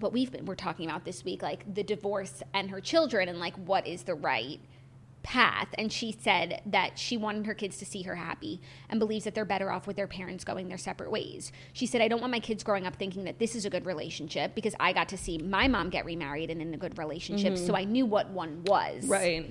what we've been we're talking about this week like the divorce and her children and like what is the right path. And she said that she wanted her kids to see her happy and believes that they're better off with their parents going their separate ways. She said i don't want my kids growing up thinking that this is a good relationship because i got to see my mom get remarried and in a good relationship mm-hmm. so i knew what one was.
Right.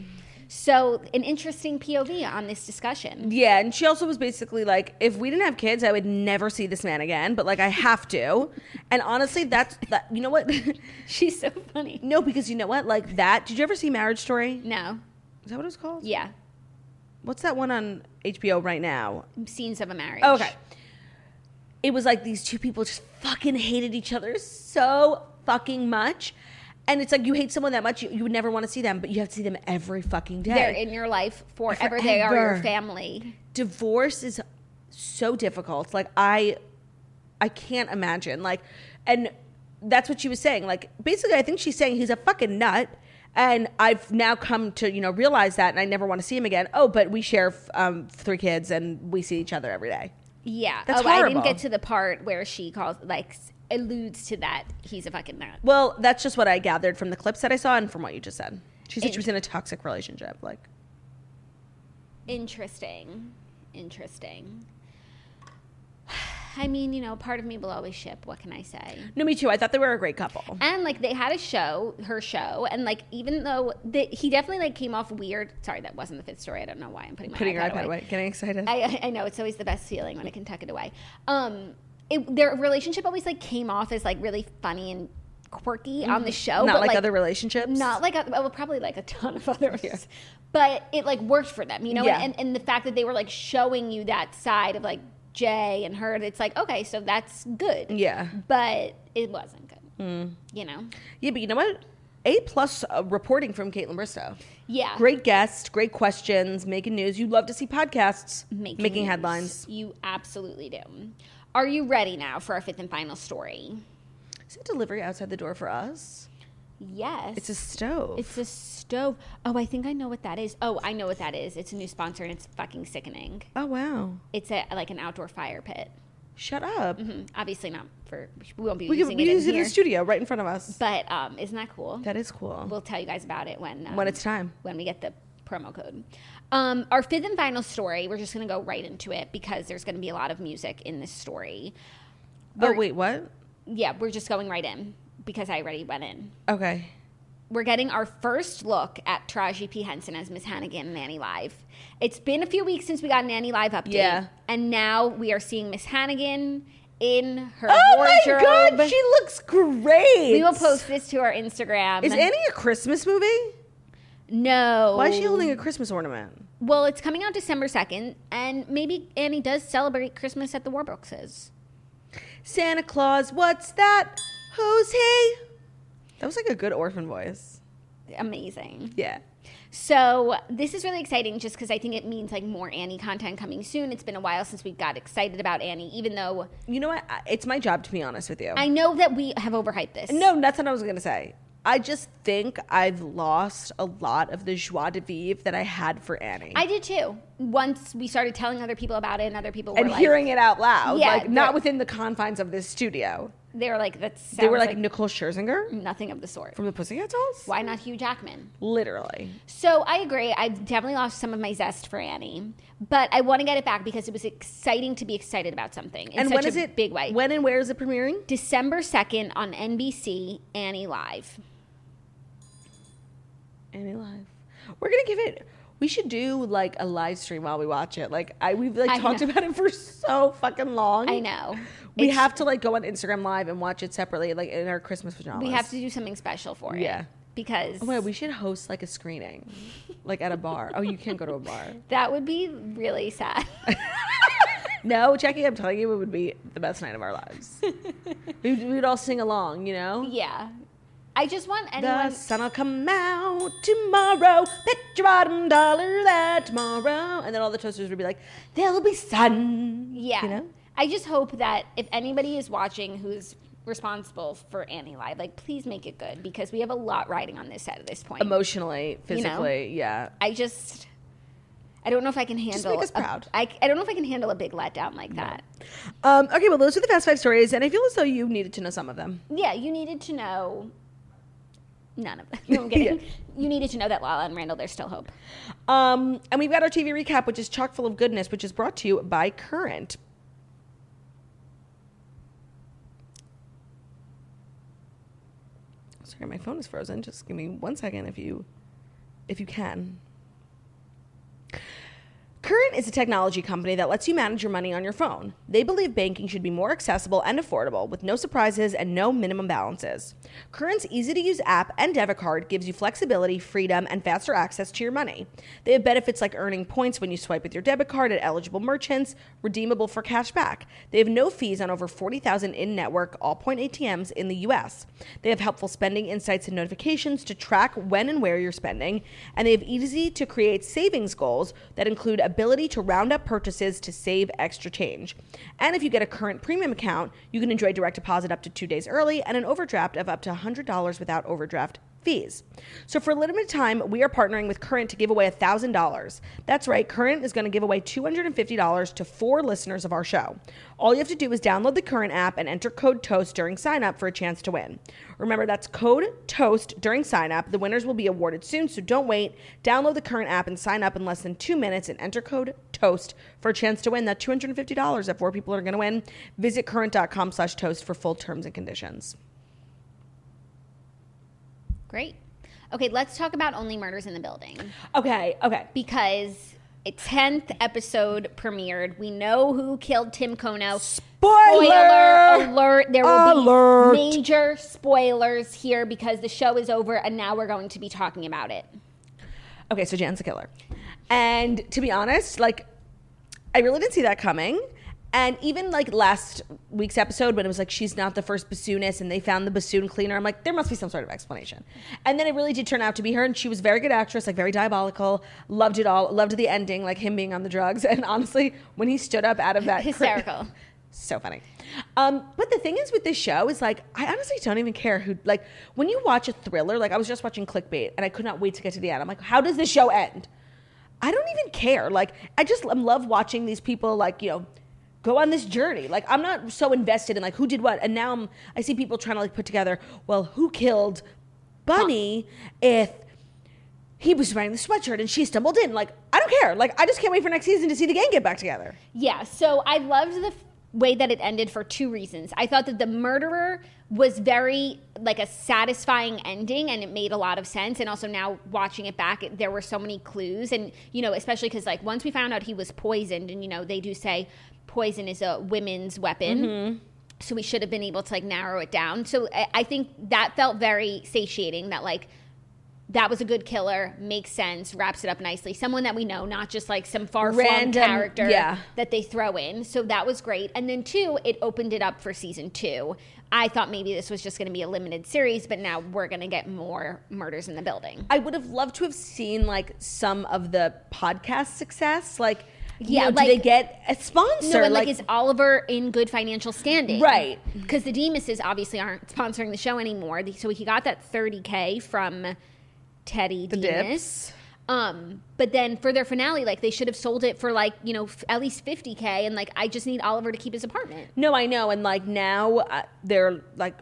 So an interesting pov on this discussion
Yeah, and she also was basically like, if we didn't have kids, I would never see this man again. But like, I have to. And honestly, that's that. You know what? *laughs*
she's so funny
no, because you know what? Like that. Did you ever see Marriage Story?
no
Is that what it was called?
yeah
What's that one on HBO right now?
scenes of a marriage
Oh, okay. It was like these two people just fucking hated each other so fucking much. And it's like you hate someone that much, you, you would never want to see them, but you have to see them every fucking day.
they're in your life forever. They are your family.
divorce is so difficult. Like I I can't imagine. Like and that's what she was saying. Like basically I think she's saying he's a fucking nut and I've now come to, you know, realize that and I never want to see him again. Oh, but we share um, three kids and we see each other every day.
Yeah.
That's
oh, I didn't get to the part where she calls like alludes to that he's a fucking nut.
Well, that's just what I gathered from the clips that I saw and from what you just said. She said she was in a toxic relationship. Like
Interesting. Interesting. *sighs* I mean, you know, part of me will always ship. What can I say?
No, me too. I thought they were a great couple.
And like they had a show, her show, and like even though they, he definitely like came off weird. Sorry, that wasn't the fifth story. I don't know why I'm putting my
Putting your
iPad
away. Getting excited.
I, I know it's always the best feeling when I can tuck it away. Um, it, their relationship always like came off as like really funny and quirky on the show,
Mm-hmm. Not
but,
like, other relationships.
not like a, well, probably like a ton of *laughs* others, but it like worked for them, you know.
Yeah.
And, and the fact that they were like showing you that side of like Jay and her, it's like okay, so that's good.
Yeah.
but it wasn't good.
Hmm.
You know.
Yeah, but you know what? A plus uh, reporting from Caitlin Bristowe.
Yeah.
Great guests, great questions, making news. You love to see podcasts
Making,
making headlines.
You absolutely do. Are you ready now for our fifth and final story?
Is it delivery outside the door for us?
Yes.
It's a stove.
It's a stove. Oh, I think I know what that is. Oh, I know what that is. It's a new sponsor and it's fucking sickening.
oh wow!
It's a like an outdoor fire pit.
Shut up.
Mhm. Obviously not for we won't be
We
using
can we
it
use
in
it in the studio right in front of us.
But um, isn't that cool?
That is cool.
we'll tell you guys about it when um,
when it's time.
when we get the promo code. Um, our fifth and final story. We're just going to go right into it because there's going to be a lot of music in this story.
Oh wait, what?
Yeah, we're just going right in because I already went in.
Okay.
we're getting our first look at Taraji P. Henson as Miss Hannigan in Annie Live. It's been a few weeks since we got Nanny Live update.
Yeah.
And now we are seeing Miss Hannigan in her
Oh
wardrobe.
my god, she looks great.
we will post this to our Instagram.
Is Annie a Christmas movie?
No.
Why is she holding a Christmas ornament?
Well, it's coming out December 2nd, and maybe Annie does celebrate Christmas at the Warbuckses.
Santa Claus, what's that? Who's he? That was like a good orphan voice.
Amazing.
Yeah.
So this is really exciting just because I think it means like more Annie content coming soon. It's been a while since we got excited about Annie, even though
You know what? It's my job to be honest with you.
I know that we have overhyped this.
no, that's what I was gonna say. I just think I've lost a lot of the joie de vivre that I had for Annie.
I did too. Once we started telling other people about it, and other people were like,
and
like,
hearing it out loud,
Yeah,
like not within the confines of this studio.
they were like, "That
They were
sounds
like, Nicole Scherzinger
nothing of the sort."
from the Pussycat Dolls.
Why not Hugh Jackman?
Literally.
So I agree. I've definitely lost some of my zest for Annie, but I want to get it back because it was exciting to be excited about something. In
and
such
when
a
it?
Big way.
When and where is it premiering?
December second on NBC. Annie Live.
Annie Live. We're gonna give it. We should do like a live stream while we watch it. Like I, we've like
I
talked
know.
about it *laughs* for so fucking long.
I know.
We
It's-
have to like go on Instagram Live and watch it separately, like in our Christmas pajamas.
We have to do something special for it.
Yeah.
Because
Oh my god, we should host like a screening, like at a bar. Oh, you can't go to a bar. *laughs*
that would be really sad. *laughs*
No, Jackie, I'm telling you, it would be the best night of our lives. we would all sing along, you know.
yeah. I just want anyone.
The sun'll come out tomorrow. Bet your bottom dollar that tomorrow. And then all the toasters would be like, "There'll be sun."
Yeah.
you know.
I just hope that if anybody is watching who's responsible for Annie Live, like please make it good because we have a lot riding on this set at this point.
Emotionally,
You know?
physically, yeah.
I just I don't know if I can handle Just
make us
a-
proud.
I, I don't know if I can handle a big letdown like that.
Um, okay, well, those are the fast five stories, and I feel as though you needed to know some of them.
Yeah, you needed to know none of them. *laughs* No, I'm kidding. You needed to know that Lala and Randall, there's still hope.
Um, and we've got our TV recap, which is chock full of goodness, which is brought to you by Current. Sorry, my phone is frozen. Just give me one second if you if you can. Current is a technology company that lets you manage your money on your phone. They believe banking should be more accessible and affordable with no surprises and no minimum balances. Current's easy to use app and debit card gives you flexibility, freedom, and faster access to your money. They have benefits like earning points when you swipe with your debit card at eligible merchants, redeemable for cash back. They have no fees on over 40,000 in network all point ATMs in the US. They have helpful spending insights and notifications to track when and where you're spending, and they have easy to create savings goals that include ability to round up purchases to save extra change. And if you get a current premium account, you can enjoy direct deposit up to two days early and an overdraft of up to $100 without overdraft fees. So for a limited time, we are partnering with Current to give away $1,000. That's right, Current is going to give away $250 to four listeners of our show. All you have to do is download the Current app and enter code TOAST during sign up for a chance to win. Remember, that's code TOAST during sign up. The winners will be awarded soon, so don't wait. Download the Current app and sign up in less than two minutes and enter code TOAST for a chance to win that $250 that four people are going to win. Visit current.com slash toast for full terms and conditions.
Great. Okay, let's talk about Only Murders in the Building
Okay, okay.
because a 10th episode premiered. We know who killed Tim Kono.
Spoiler
alert. There will
alert.
be major spoilers here because the show is over and now we're going to be talking about it.
Okay, so Jan's a killer. And to be honest, like, I really didn't see that coming. And even like last week's episode, when it was like she's not the first bassoonist and they found the bassoon cleaner, I'm like, there must be some sort of explanation. And then it really did turn out to be her, and she was a very good actress, like very diabolical. Loved it all. Loved the ending, like him being on the drugs. *laughs* And honestly, when he stood up out of that, *laughs*
Hysterical. *laughs*
so funny. Um, but the thing is with this show is like I honestly don't even care who like when you watch a thriller. Like I was just watching Clickbait and I could not wait to get to the end. I'm like, how does this show end? I don't even care. Like I just love watching these people like you know go on this journey. Like I'm not so invested in like who did what. And now I'm I see people trying to like put together. Well, who killed Bunny if he was wearing the sweatshirt and she stumbled in? Like I don't care. Like I just can't wait for next season to see the gang get back together.
Yeah, so I loved the f- way that it ended for two reasons. I thought that the murderer was very like a satisfying ending and it made a lot of sense and also now watching it back it, there were so many clues and you know especially cuz like once we found out he was poisoned and you know they do say poison is a uh, women's weapon. Mm-hmm. So we should have been able to like narrow it down. So I, I think that felt very satiating that like that was a good killer, makes sense, wraps it up nicely. Someone that we know, not just like some far flung character
yeah.
that they throw in. So that was great. And then two, it opened it up for season two. I thought maybe this was just going to be a limited series, but now we're going to get more murders in the building.
I would have loved to have seen like some of the podcast success. Like,
Yeah,
know, do
like-
they get a sponsor?
No, and like, is Oliver in good financial standing?
Right.
Because the Dimases obviously aren't sponsoring the show anymore. So he got that 30K from Teddy
The
Demus.
Dips.
Um, but then for their finale, like they should have sold it for like you know f- at least 50k, and like I just need Oliver to keep his apartment.
no, I know, and like now uh, they're like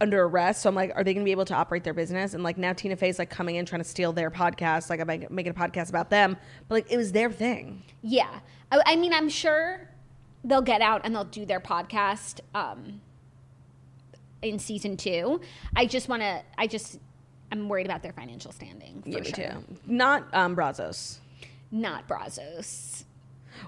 under arrest. So I'm like, are they going to be able to operate their business? And like now Tina Fey's like coming in trying to steal their podcast, like I'm making a podcast about them, but like it was their thing.
Yeah, I, I mean I'm sure they'll get out and they'll do their podcast um, in season two. I just want to. I just I'm worried about their financial standing. For
Yeah, me
sure.
too. Not um, Brazzos.
Not Brazzos.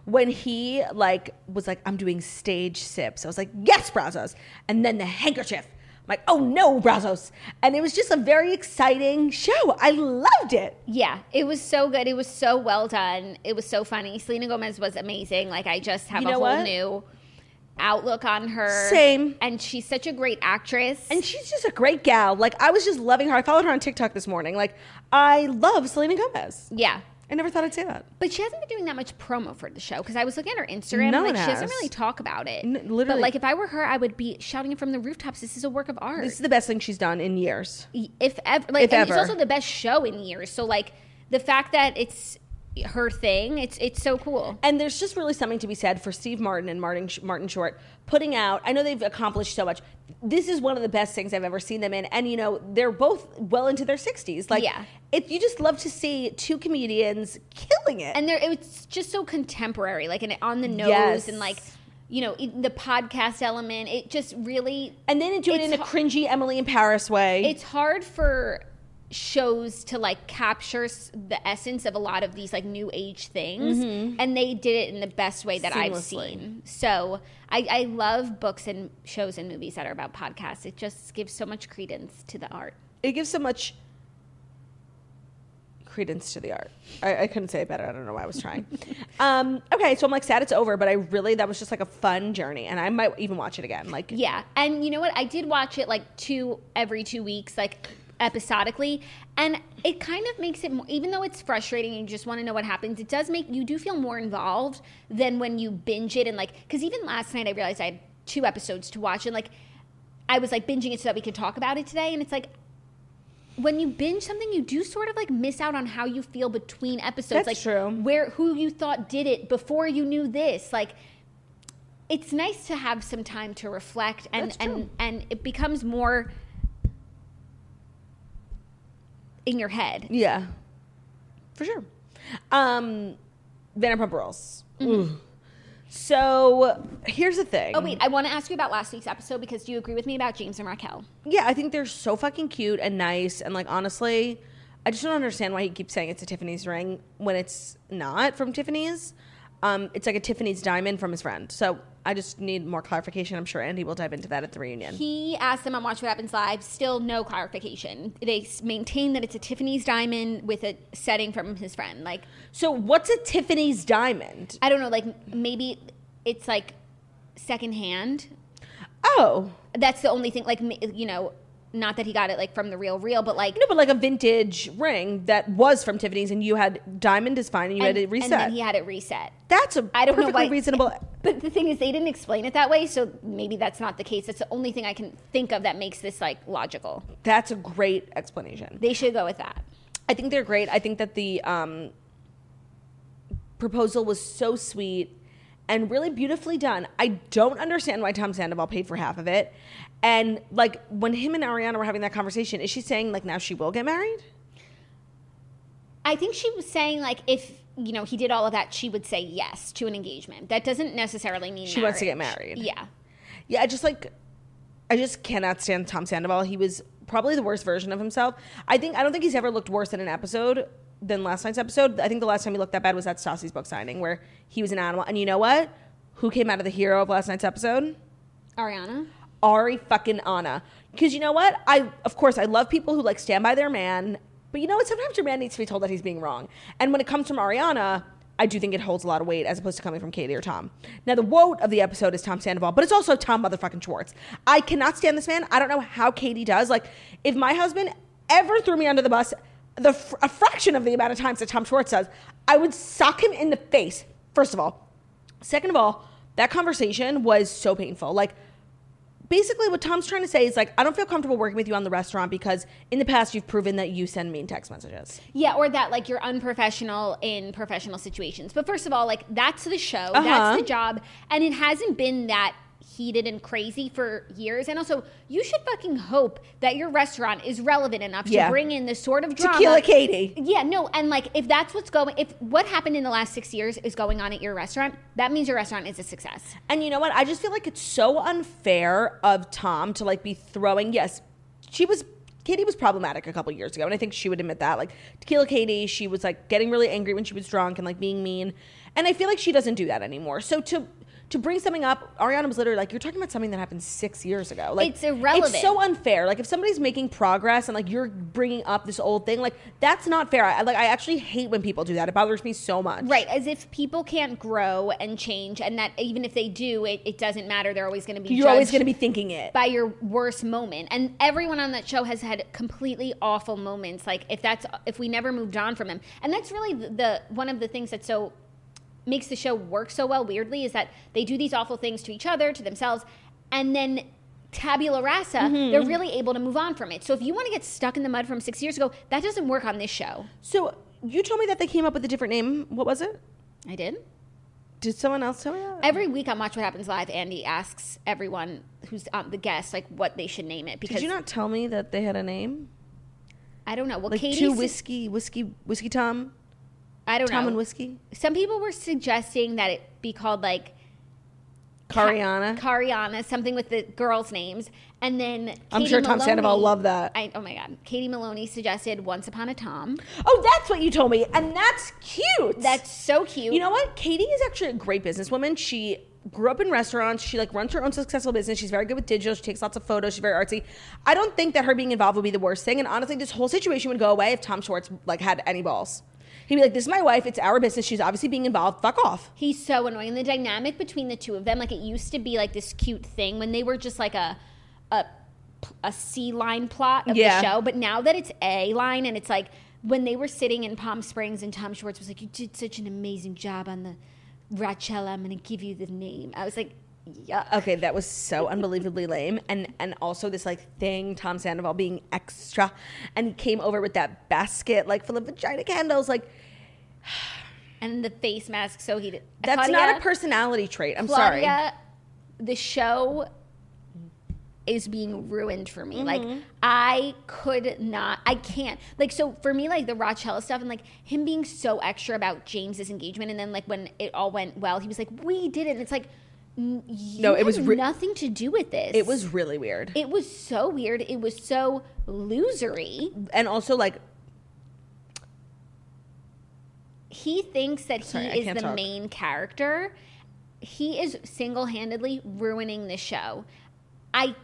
when he like was like i'm doing stage sips i was like yes brazzos and then the handkerchief like oh no brazzos and it was just a very exciting show i loved it
Yeah, it was so good. It was so well done. It was so funny. Selena Gomez was amazing. Like I just have
You
a whole
what?
new outlook on her.
Same.
And she's such a great actress.
and she's just a great gal like i was just loving her i followed her on tiktok this morning like i love selena gomez
yeah.
I never thought i'd say that
But she hasn't been doing that much promo for the show because I was looking at her Instagram.
No
like she doesn't really talk about it.
N-
But
literally.
like if I were her, I would be shouting it from the rooftops. This is a work of art.
this is the best thing she's done in years
if ever, like,
If ever.
it's also the best show in years. So like the fact that it's her thing, it's it's so cool.
And there's just really something to be said for Steve Martin and Martin Martin Short putting out. I know they've accomplished so much. This is one of the best things I've ever seen them in, and you know they're both well into their 60s. Like,
Yeah.
it, you just love to see two comedians killing it.
and there it's just so contemporary like and on the nose
Yes.
and like you know the podcast element it just really
and then do it in a cringy Emily in Paris way.
it's hard for shows to like capture the essence of a lot of these like new age things and they did it in the best way that i've
Mm-hmm.
Seen so I, I love books and shows and movies that are about podcasts it just gives so much credence to the art
it gives so much credence to the art. I, I couldn't say it better. I don't know why I was trying. *laughs* um, okay, so I'm like sad it's over, but I really that was just like a fun journey, and I might even watch it again. Like,
Yeah, and you know what? I did watch it like two every two weeks, like episodically, and it kind of makes it more. Even though it's frustrating and you just want to know what happens, it does make you do feel more involved than when you binge it and like. Because even last night, I realized I had two episodes to watch, and like I was like binging it so that we could talk about it today, and it's like when you binge something, you do sort of like miss out on how you feel between episodes.
That's
like
true.
where who you thought did it before you knew this. Like it's nice to have some time to reflect and and and it becomes more in your head.
Yeah, for sure. Um, Vanderpump Rules. Ooh. So here's the thing.
Oh wait, I want to ask you about last week's episode because do you agree with me about James and Raquel?
Yeah, I think they're so fucking cute and nice, and like honestly, I just don't understand why he keeps saying it's a Tiffany's ring when it's not from Tiffany's. Um, it's like a Tiffany's diamond from his friend. So I just need more clarification. I'm sure Andy will dive into that at the reunion.
He asked them on Watch What Happens Live, still no clarification. They maintain that it's a Tiffany's diamond with a setting from his friend. Like,
so what's a Tiffany's diamond?
I don't know, like maybe it's like secondhand.
Oh,
That's the only thing, like, you know, not that he got it like from the real, real, but like,
no, but like a vintage ring that was from Tiffany's, and you had diamond is fine, and you
and,
had it reset.
and then he had it reset.
That's a
I don't know why-
reasonable. *laughs*
But the thing is, they didn't explain it that way, so maybe that's not the case. That's the only thing I can think of that makes this like logical.
That's a great explanation.
They should go with that.
I think they're great. I think that the um, proposal was so sweet and really beautifully done. I don't understand why Tom Sandoval paid for half of it. And like when him and Ariana were having that conversation, is she saying like now she will get married?
I think she was saying like if you know he did all of that, she would say yes to an engagement. That doesn't necessarily mean
She wants to get married.
Yeah,
Yeah, I just like I just cannot stand Tom Sandoval. He was probably the worst version of himself. I think I don't think he's ever looked worse in an episode than last night's episode. I think the last time he looked that bad was at Stassi's book signing where he was an animal. And you know what? Who came out of the hero of last night's episode?
Ariana.
Ari fucking Anna. Because you know what? I of course I love people who like stand by their man, but you know what? Sometimes your man needs to be told that he's being wrong. And when it comes from Ariana, I do think it holds a lot of weight as opposed to coming from Katie or Tom. Now the woat of the episode is Tom Sandoval, but it's also Tom motherfucking Schwartz. I cannot stand this man. I don't know how Katie does. Like, if my husband ever threw me under the bus, the fr- a fraction of the amount of times that Tom Schwartz does, I would sock him in the face. First of all, Second of all, that conversation was so painful. Like, basically, what Tom's trying to say is like, I don't feel comfortable working with you on the restaurant because in the past you've proven that you send mean text messages.
Yeah, or that like you're unprofessional in professional situations. But first of all, like that's the show,
Uh-huh.
that's the job, and it hasn't been that heated and crazy for years. And also, you should fucking hope that your restaurant is relevant enough to bring in the sort of drama.
Tequila Katie.
Yeah, no, and like if that's what's going, if what happened in the last six years is going on at your restaurant, that means your restaurant is a success.
And you know what? I just feel like it's so unfair of Tom to like be throwing. Yes, she was. Katie was problematic a couple years ago, and I think she would admit that. Like Tequila Katie, she was like getting really angry when she was drunk and like being mean. And I feel like she doesn't do that anymore. So to to bring something up, Ariana was literally like, "You're talking about something that happened six years ago. Like
It's irrelevant.
It's so unfair. Like if somebody's making progress and like you're bringing up this old thing, like that's not fair. I, like I actually hate when people do that. It bothers me so much.
Right, as if people can't grow and change, and that even if they do, it, it doesn't matter. They're always going to be.
You're always going to be thinking it.
by your worst moment and everyone on that show has had completely awful moments like if that's if we never moved on from him and that's really the, the one of the things that so makes the show work so well weirdly is that they do these awful things to each other to themselves and then tabula rasa
Mm-hmm.
they're really able to move on from it so if you want to get stuck in the mud from six years ago that doesn't work on this show
So you told me that they came up with a different name. What was it?
i did
Did someone else tell me that?
every week on watch what happens live andy asks everyone who's on the guest like what they should name it because
Did you not tell me that they had a name?
i don't know well
Like
Katie
two whiskey, whiskey, whiskey Tom,
i don't
Tom
know
and whiskey,
Some people were suggesting that it be called like
Cariana.
Cariana, something with the girls' names, and then
I'm sure Tom Sandoval loved that.
I, oh my god, Katie Maloney suggested "Once Upon a Tom."
oh, that's what you told me, and that's cute.
That's so cute.
you know what? Katie is actually a great businesswoman. She grew up in restaurants. She like runs her own successful business. She's very good with digital. She takes lots of photos. She's very artsy. I don't think that her being involved would be the worst thing. And honestly, this whole situation would go away if Tom Schwartz like had any balls. He'd be like, "This is my wife. It's our business. She's obviously being involved. Fuck off."
He's so annoying. The dynamic between the two of them, like it used to be like this cute thing when they were just like a a a C line plot of
Yeah.
the show, but now that it's A line and it's like when they were sitting in Palm Springs and Tom Schwartz was like, "You did such an amazing job on the Rachella. I'm going to give you the name." I was like, yuck.
Okay, that was so unbelievably lame. And and also this like thing, Tom Sandoval being extra, and he came over with that basket like full of vagina candles. Like *sighs*
And the face mask, so he did.
that's not a personality trait. I'm sorry.
Claudia, the show is being ruined for me. Like
Mm-hmm.
I could not, I can't. Like so for me, like the Rochella stuff and like him being so extra about James's engagement, and then like when it all went well, he was like, "We did it." And it's like, you
No, it was
had
re-
nothing to do with this.
It was really weird.
It was so weird. It was so losery.
and also like
he thinks that
Sorry,
he is the
talk.
main character. He is single-handedly ruining the show. I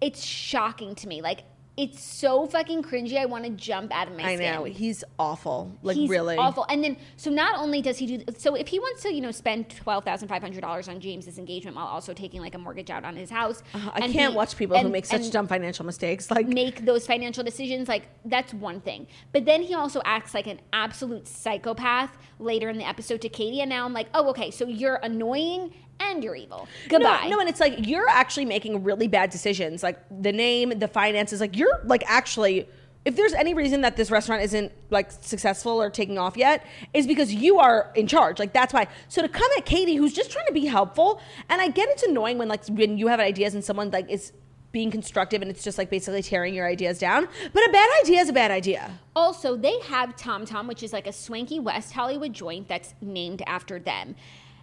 it's shocking to me. Like it's so fucking cringy. I want to jump out of my
I
skin.
know he's awful. Like
He's
really
awful. And then, so not only does he do, so if he wants to, you know, spend twelve thousand five hundred dollars on James's engagement while also taking like a mortgage out on his house,
Uh-huh. I can't watch people who make such dumb financial mistakes. Like *laughs*
make those financial decisions. Like that's one thing. But then he also acts like an absolute psychopath later in the episode to Katie, and now I'm like, oh, okay, so you're annoying and you're evil. Goodbye.
No, no, and it's like you're actually making really bad decisions. Like the name, the finances. Like you're like actually. If there's any reason that this restaurant isn't like successful or taking off yet, is because you are in charge. Like that's why. So to come at Katie, who's just trying to be helpful, and I get it's annoying when like when you have ideas and someone like is being constructive and it's just like basically tearing your ideas down. But a bad idea is a bad idea.
Also, they have Tom Tom, which is like a swanky West Hollywood joint that's named after them.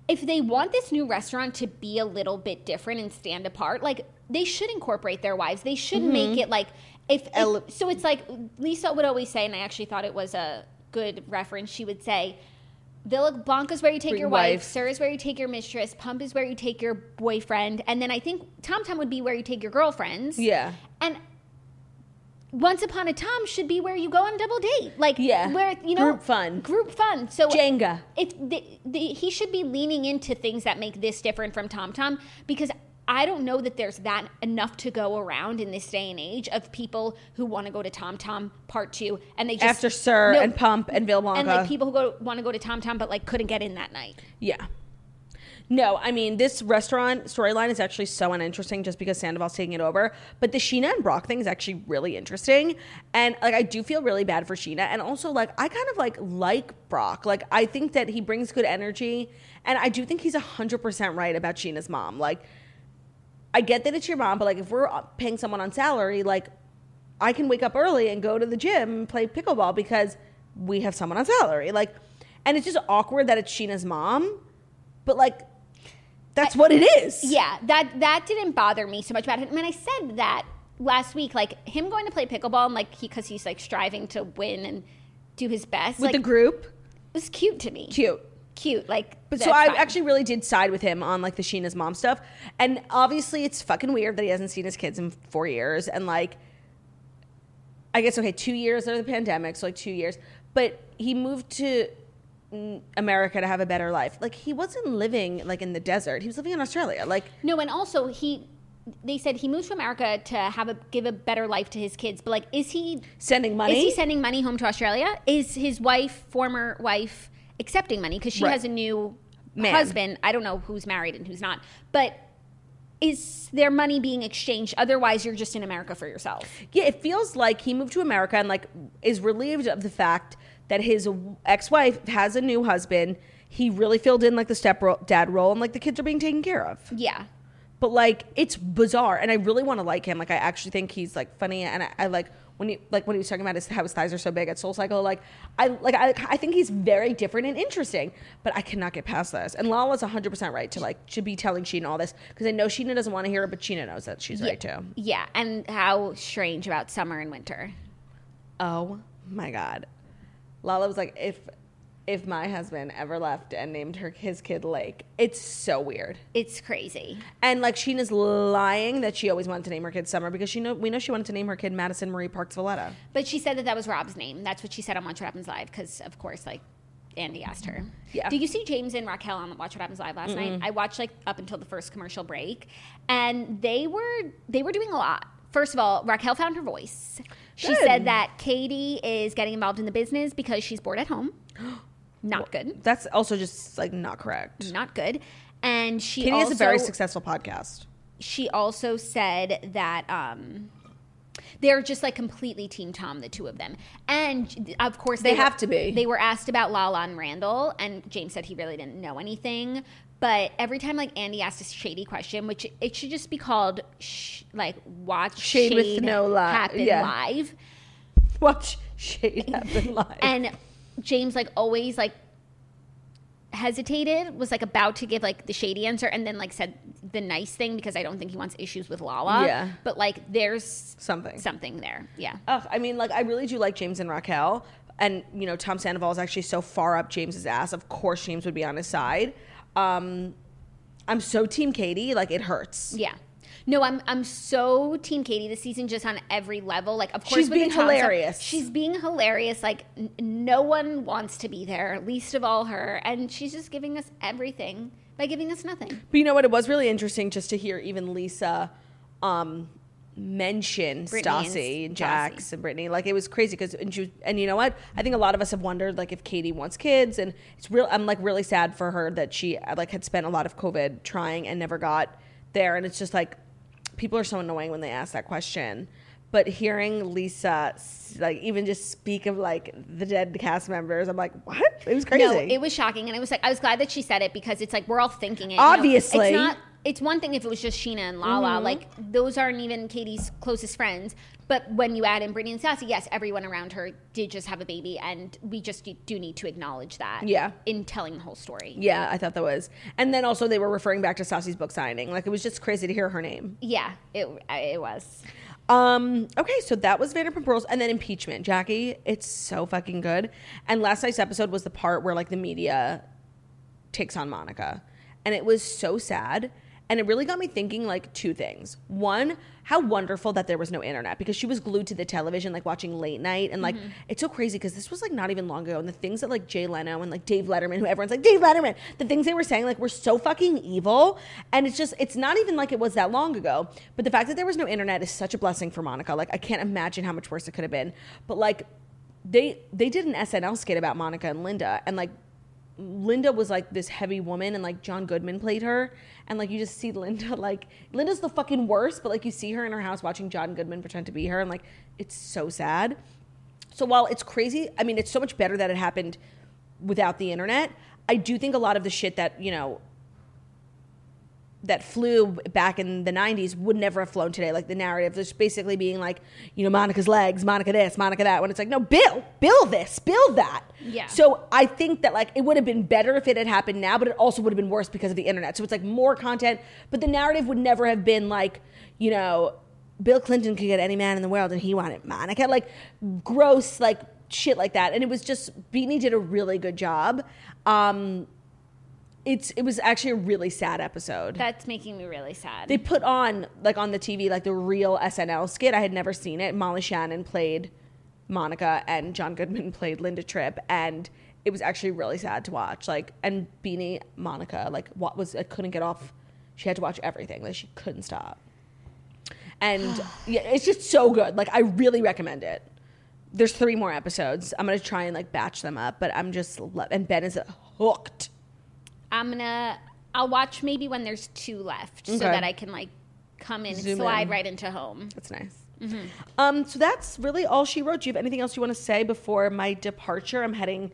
If they want this new restaurant to be a little bit different and stand apart, like they should incorporate their wives. They should make mm-hmm. it like if, if- so. It's like Lisa would always say, and I actually thought it was a good reference. She would say. Villa Blanca's where you take
Bring
your wife.
wife.
SUR is where you take your mistress. Pump is where you take your boyfriend. And then I think Tom Tom would be where you take your girlfriends.
Yeah.
And once upon a time should be where you go on a double date like
Yeah.
where you know
Group fun.
group fun so
Jenga.
if the, the, he should be leaning into things that make this different from tom tom because i don't know that there's that enough to go around in this day and age of people who want to go to tom tom part two and they just
After SUR
No,
and Pump and Blanca.
and like people who go want to go to tom tom but like couldn't get in that night
Yeah. No, I mean this restaurant storyline is actually so uninteresting just because Sandoval's taking it over. But the Scheana and Brock thing is actually really interesting, and like I do feel really bad for Scheana, and also like I kind of like like Brock. Like I think that he brings good energy, and I do think he's hundred percent right about Scheana's mom. Like I get that it's your mom, but like if we're paying someone on salary, like I can wake up early and go to the gym and play pickleball because we have someone on salary. Like, and it's just awkward that it's Scheana's mom, but like that's what it is.
Yeah, that that didn't bother me so much about him. I mean, I said that last week, like him going to play pickleball and like he because he's like striving to win and do his best.
with
like,
the group,
was cute to me.
cute.
cute. Like,
But so I actually really did side with him on like the Scheana's mom stuff, and obviously it's fucking weird that he hasn't seen his kids in four years, and like, I guess okay, two years out of the pandemic, so like two years, but he moved to America to have a better life. Like he wasn't living like in the desert; he was living in Australia. Like
no, and also he. They said he moved to America to have a give a better life to his kids. But like, is he
sending money.
Is he sending money home to Australia? Is his wife, former wife, accepting money because she
Right.
has a new
Man.
husband? I don't know who's married and who's not, but is their money being exchanged? Otherwise, you're just in America for yourself.
Yeah, it feels like he moved to America and like is relieved of the fact that his ex-wife has a new husband. He really filled in like the step dad role, and like the kids are being taken care of.
Yeah.
But like it's bizarre, and I really want to like him. Like I actually think he's like funny, and I, I like when he like when he was talking about his, how his thighs are so big at Soul Cycle. Like I like I, I think he's very different and interesting. But I cannot get past this. And Lala's hundred percent right to like should be telling Scheana all this because I know Scheana doesn't want to hear it, but Scheana knows that she's right too.
Yeah, and how strange about summer and winter.
Oh my god. Lala was like, if if my husband ever left and named her his kid Lake, it's so weird.
It's crazy.
And like Scheana's lying that she always wanted to name her kid Summer because she know we know she wanted to name her kid Madison Marie Parks Valletta.
But she said that that was Rob's name. That's what she said on Watch What Happens Live because, of course, like Andy asked her.
Yeah.
Did you see James and Raquel on Watch What Happens Live last night? I watched like up until the first commercial break, and they were they were doing a lot. First of all, Raquel found her voice. She
Good.
said that Katie is getting involved in the business because she's bored at home. *gasps* Not good.
That's also just like not correct.
Not good. And she
Katie
also
has a very successful podcast.
she also said that um they're just like completely team Tom, the two of them, and of course
They
were-
have to be.
They were asked about Lala and Randall, and James said he really didn't know anything. But every time like Andy asked a shady question, which it should just be called sh- like watch
Shade with no li-
happen
yeah.
live,
Watch Shade happen live. *laughs*
and James like always like hesitated was like about to give like the shady answer and then like said the nice thing because I don't think he wants issues with Lala.
Yeah.
But like there's
Something.
something there. Yeah.
Ugh, I mean, like, I really do like James and Raquel. And, you know, Tom Sandoval is actually so far up James's ass. Of course, James would be on his side. Um, I'm so Team Katie. Like, it hurts.
Yeah. No, I'm I'm so Team Katie this season, just on every level. Like, of course,
She's being
Tom stuff,
hilarious.
she's being hilarious. Like, n- no one wants to be there, least of all her, and she's just giving us everything by giving us nothing.
But you know what? It was really interesting just to hear even Lisa um, mention
Brittany and
Stassi and
Stassi.
Jax and Brittany. Like it was crazy because and, she was- and you know what? I think a lot of us have wondered like if Katie wants kids, and it's real. I'm like really sad for her that she like had spent a lot of COVID trying and never got there, and it's just like people are so annoying when they ask that question. But hearing Lisa like even just speak of like the dead cast members, I'm like, what? It was crazy.
No, it was shocking, and it was like I was glad that she said it because it's like we're all thinking it. you know?
Obviously.
it's not. It's one thing if it was just Scheana and Lala,
Mm-hmm.
like those aren't even Katie's closest friends. But when you add in Brittany and Stassi, yes, everyone around her did just have a baby, and we just do need to acknowledge that.
Yeah.
in telling the whole story.
Yeah, I thought that was. And then also they were referring back to Stassi's book signing. Like it was just crazy to hear her name.
Yeah, it it was.
Um, okay, so that was Vanderpump Rules and then impeachment. Jackie, it's so fucking good. And last night's episode was the part where like the media takes on Monica. And it was so sad. And it really got me thinking like two things. One, how wonderful that there was no internet because she was glued to the television, like watching late night. And like, mm-hmm. it's so crazy because this was like not even long ago. And the things that like Jay Leno and like Dave Letterman, who everyone's like, Dave Letterman, the things they were saying like were so fucking evil. And it's just, it's not even like it was that long ago. But the fact that there was no internet is such a blessing for Monica. Like, I can't imagine how much worse it could have been. But like, they they did an SNL skit about Monica and Linda, and like Linda was like this heavy woman, and like John Goodman played her, and like you just see Linda *laughs* like Linda's the fucking worst, but like you see her in her house watching John Goodman pretend to be her, and like it's so sad. So while it's crazy, I mean, it's so much better that it happened without the internet. I do think a lot of the shit that you know that flew back in the 90s would never have flown today. Like the narrative, just basically being like, you know, Monica's legs, Monica this, Monica that. When it's like, no, Bill, Bill this, Bill that.
Yeah.
So I think that like it would have been better if it had happened now, but it also would have been worse because of the internet. So it's like more content, but the narrative would never have been like, you know, Bill Clinton could get any man in the world and he wanted Monica. Like gross, like shit like that. And it was just, Beanie did a really good job. Um, it's it was actually a really sad episode.
That's making me really sad.
they put on like on the TV like the real SNL skit. I had never seen it. Molly Shannon played Monica and John Goodman *laughs* played Linda Tripp and it was actually really sad to watch. Like and Beanie Monica like what was I couldn't get off. She had to watch everything. Like she couldn't stop. And *sighs* yeah, it's just so good. Like I really recommend it. There's three more episodes. I'm gonna try and like batch them up, but I'm just and Ben is hooked.
I'm gonna. I'll watch maybe when there's two left, so that I can like come in
Zoom
and slide
in.
right into home.
That's nice.
Mm-hmm.
Um, so that's really all she wrote. Do you have anything else you want to say before my departure? I'm heading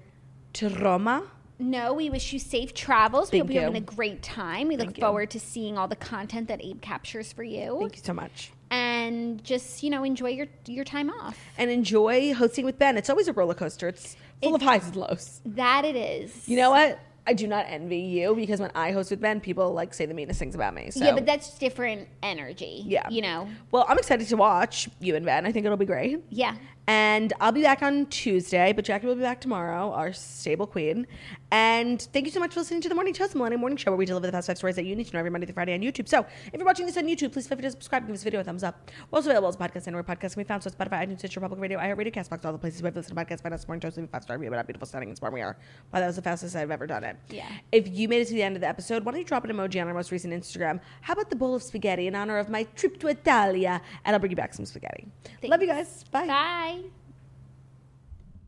to Roma.
No, we wish you safe travels. We hope you're having a great time. We look
Thank you.
forward to seeing all the content that Abe captures for you.
Thank you so much.
And just, you know, enjoy your your time off.
And enjoy hosting with Ben. It's always a roller coaster. It's full of highs and lows.
That it is.
You know what? I do not envy you because when I host with Ben, people like say the meanest things about me. So
Yeah, but that's different energy.
Yeah.
You know?
well, I'm excited to watch you and Ben. I think it'll be great.
Yeah.
And I'll be back on Tuesday, but Jackie will be back tomorrow, our stable queen. And thank you so much for listening to the Morning Toast, the Millennium Morning Show, where we deliver the fast five stories that you need to know every Monday through Friday on YouTube. So if you're watching this on YouTube, please feel free to subscribe, give this video a thumbs up. We're also available as a podcast anywhere podcasts can be found. So Spotify, iTunes, Stitcher, Public Radio, iHeartRadio, Castbox, all the places where you listen to podcasts. Find us Morning Toast, leave a five star review about how beautiful, stunning, and smart we are. Wow, that was the fastest I've ever done it.
Yeah.
If you made it to the end of the episode, why don't you drop an emoji on our most recent Instagram? How about the bowl of spaghetti in honor of my trip to Italia? And I'll bring you back some spaghetti. Love you guys. Bye.
Bye.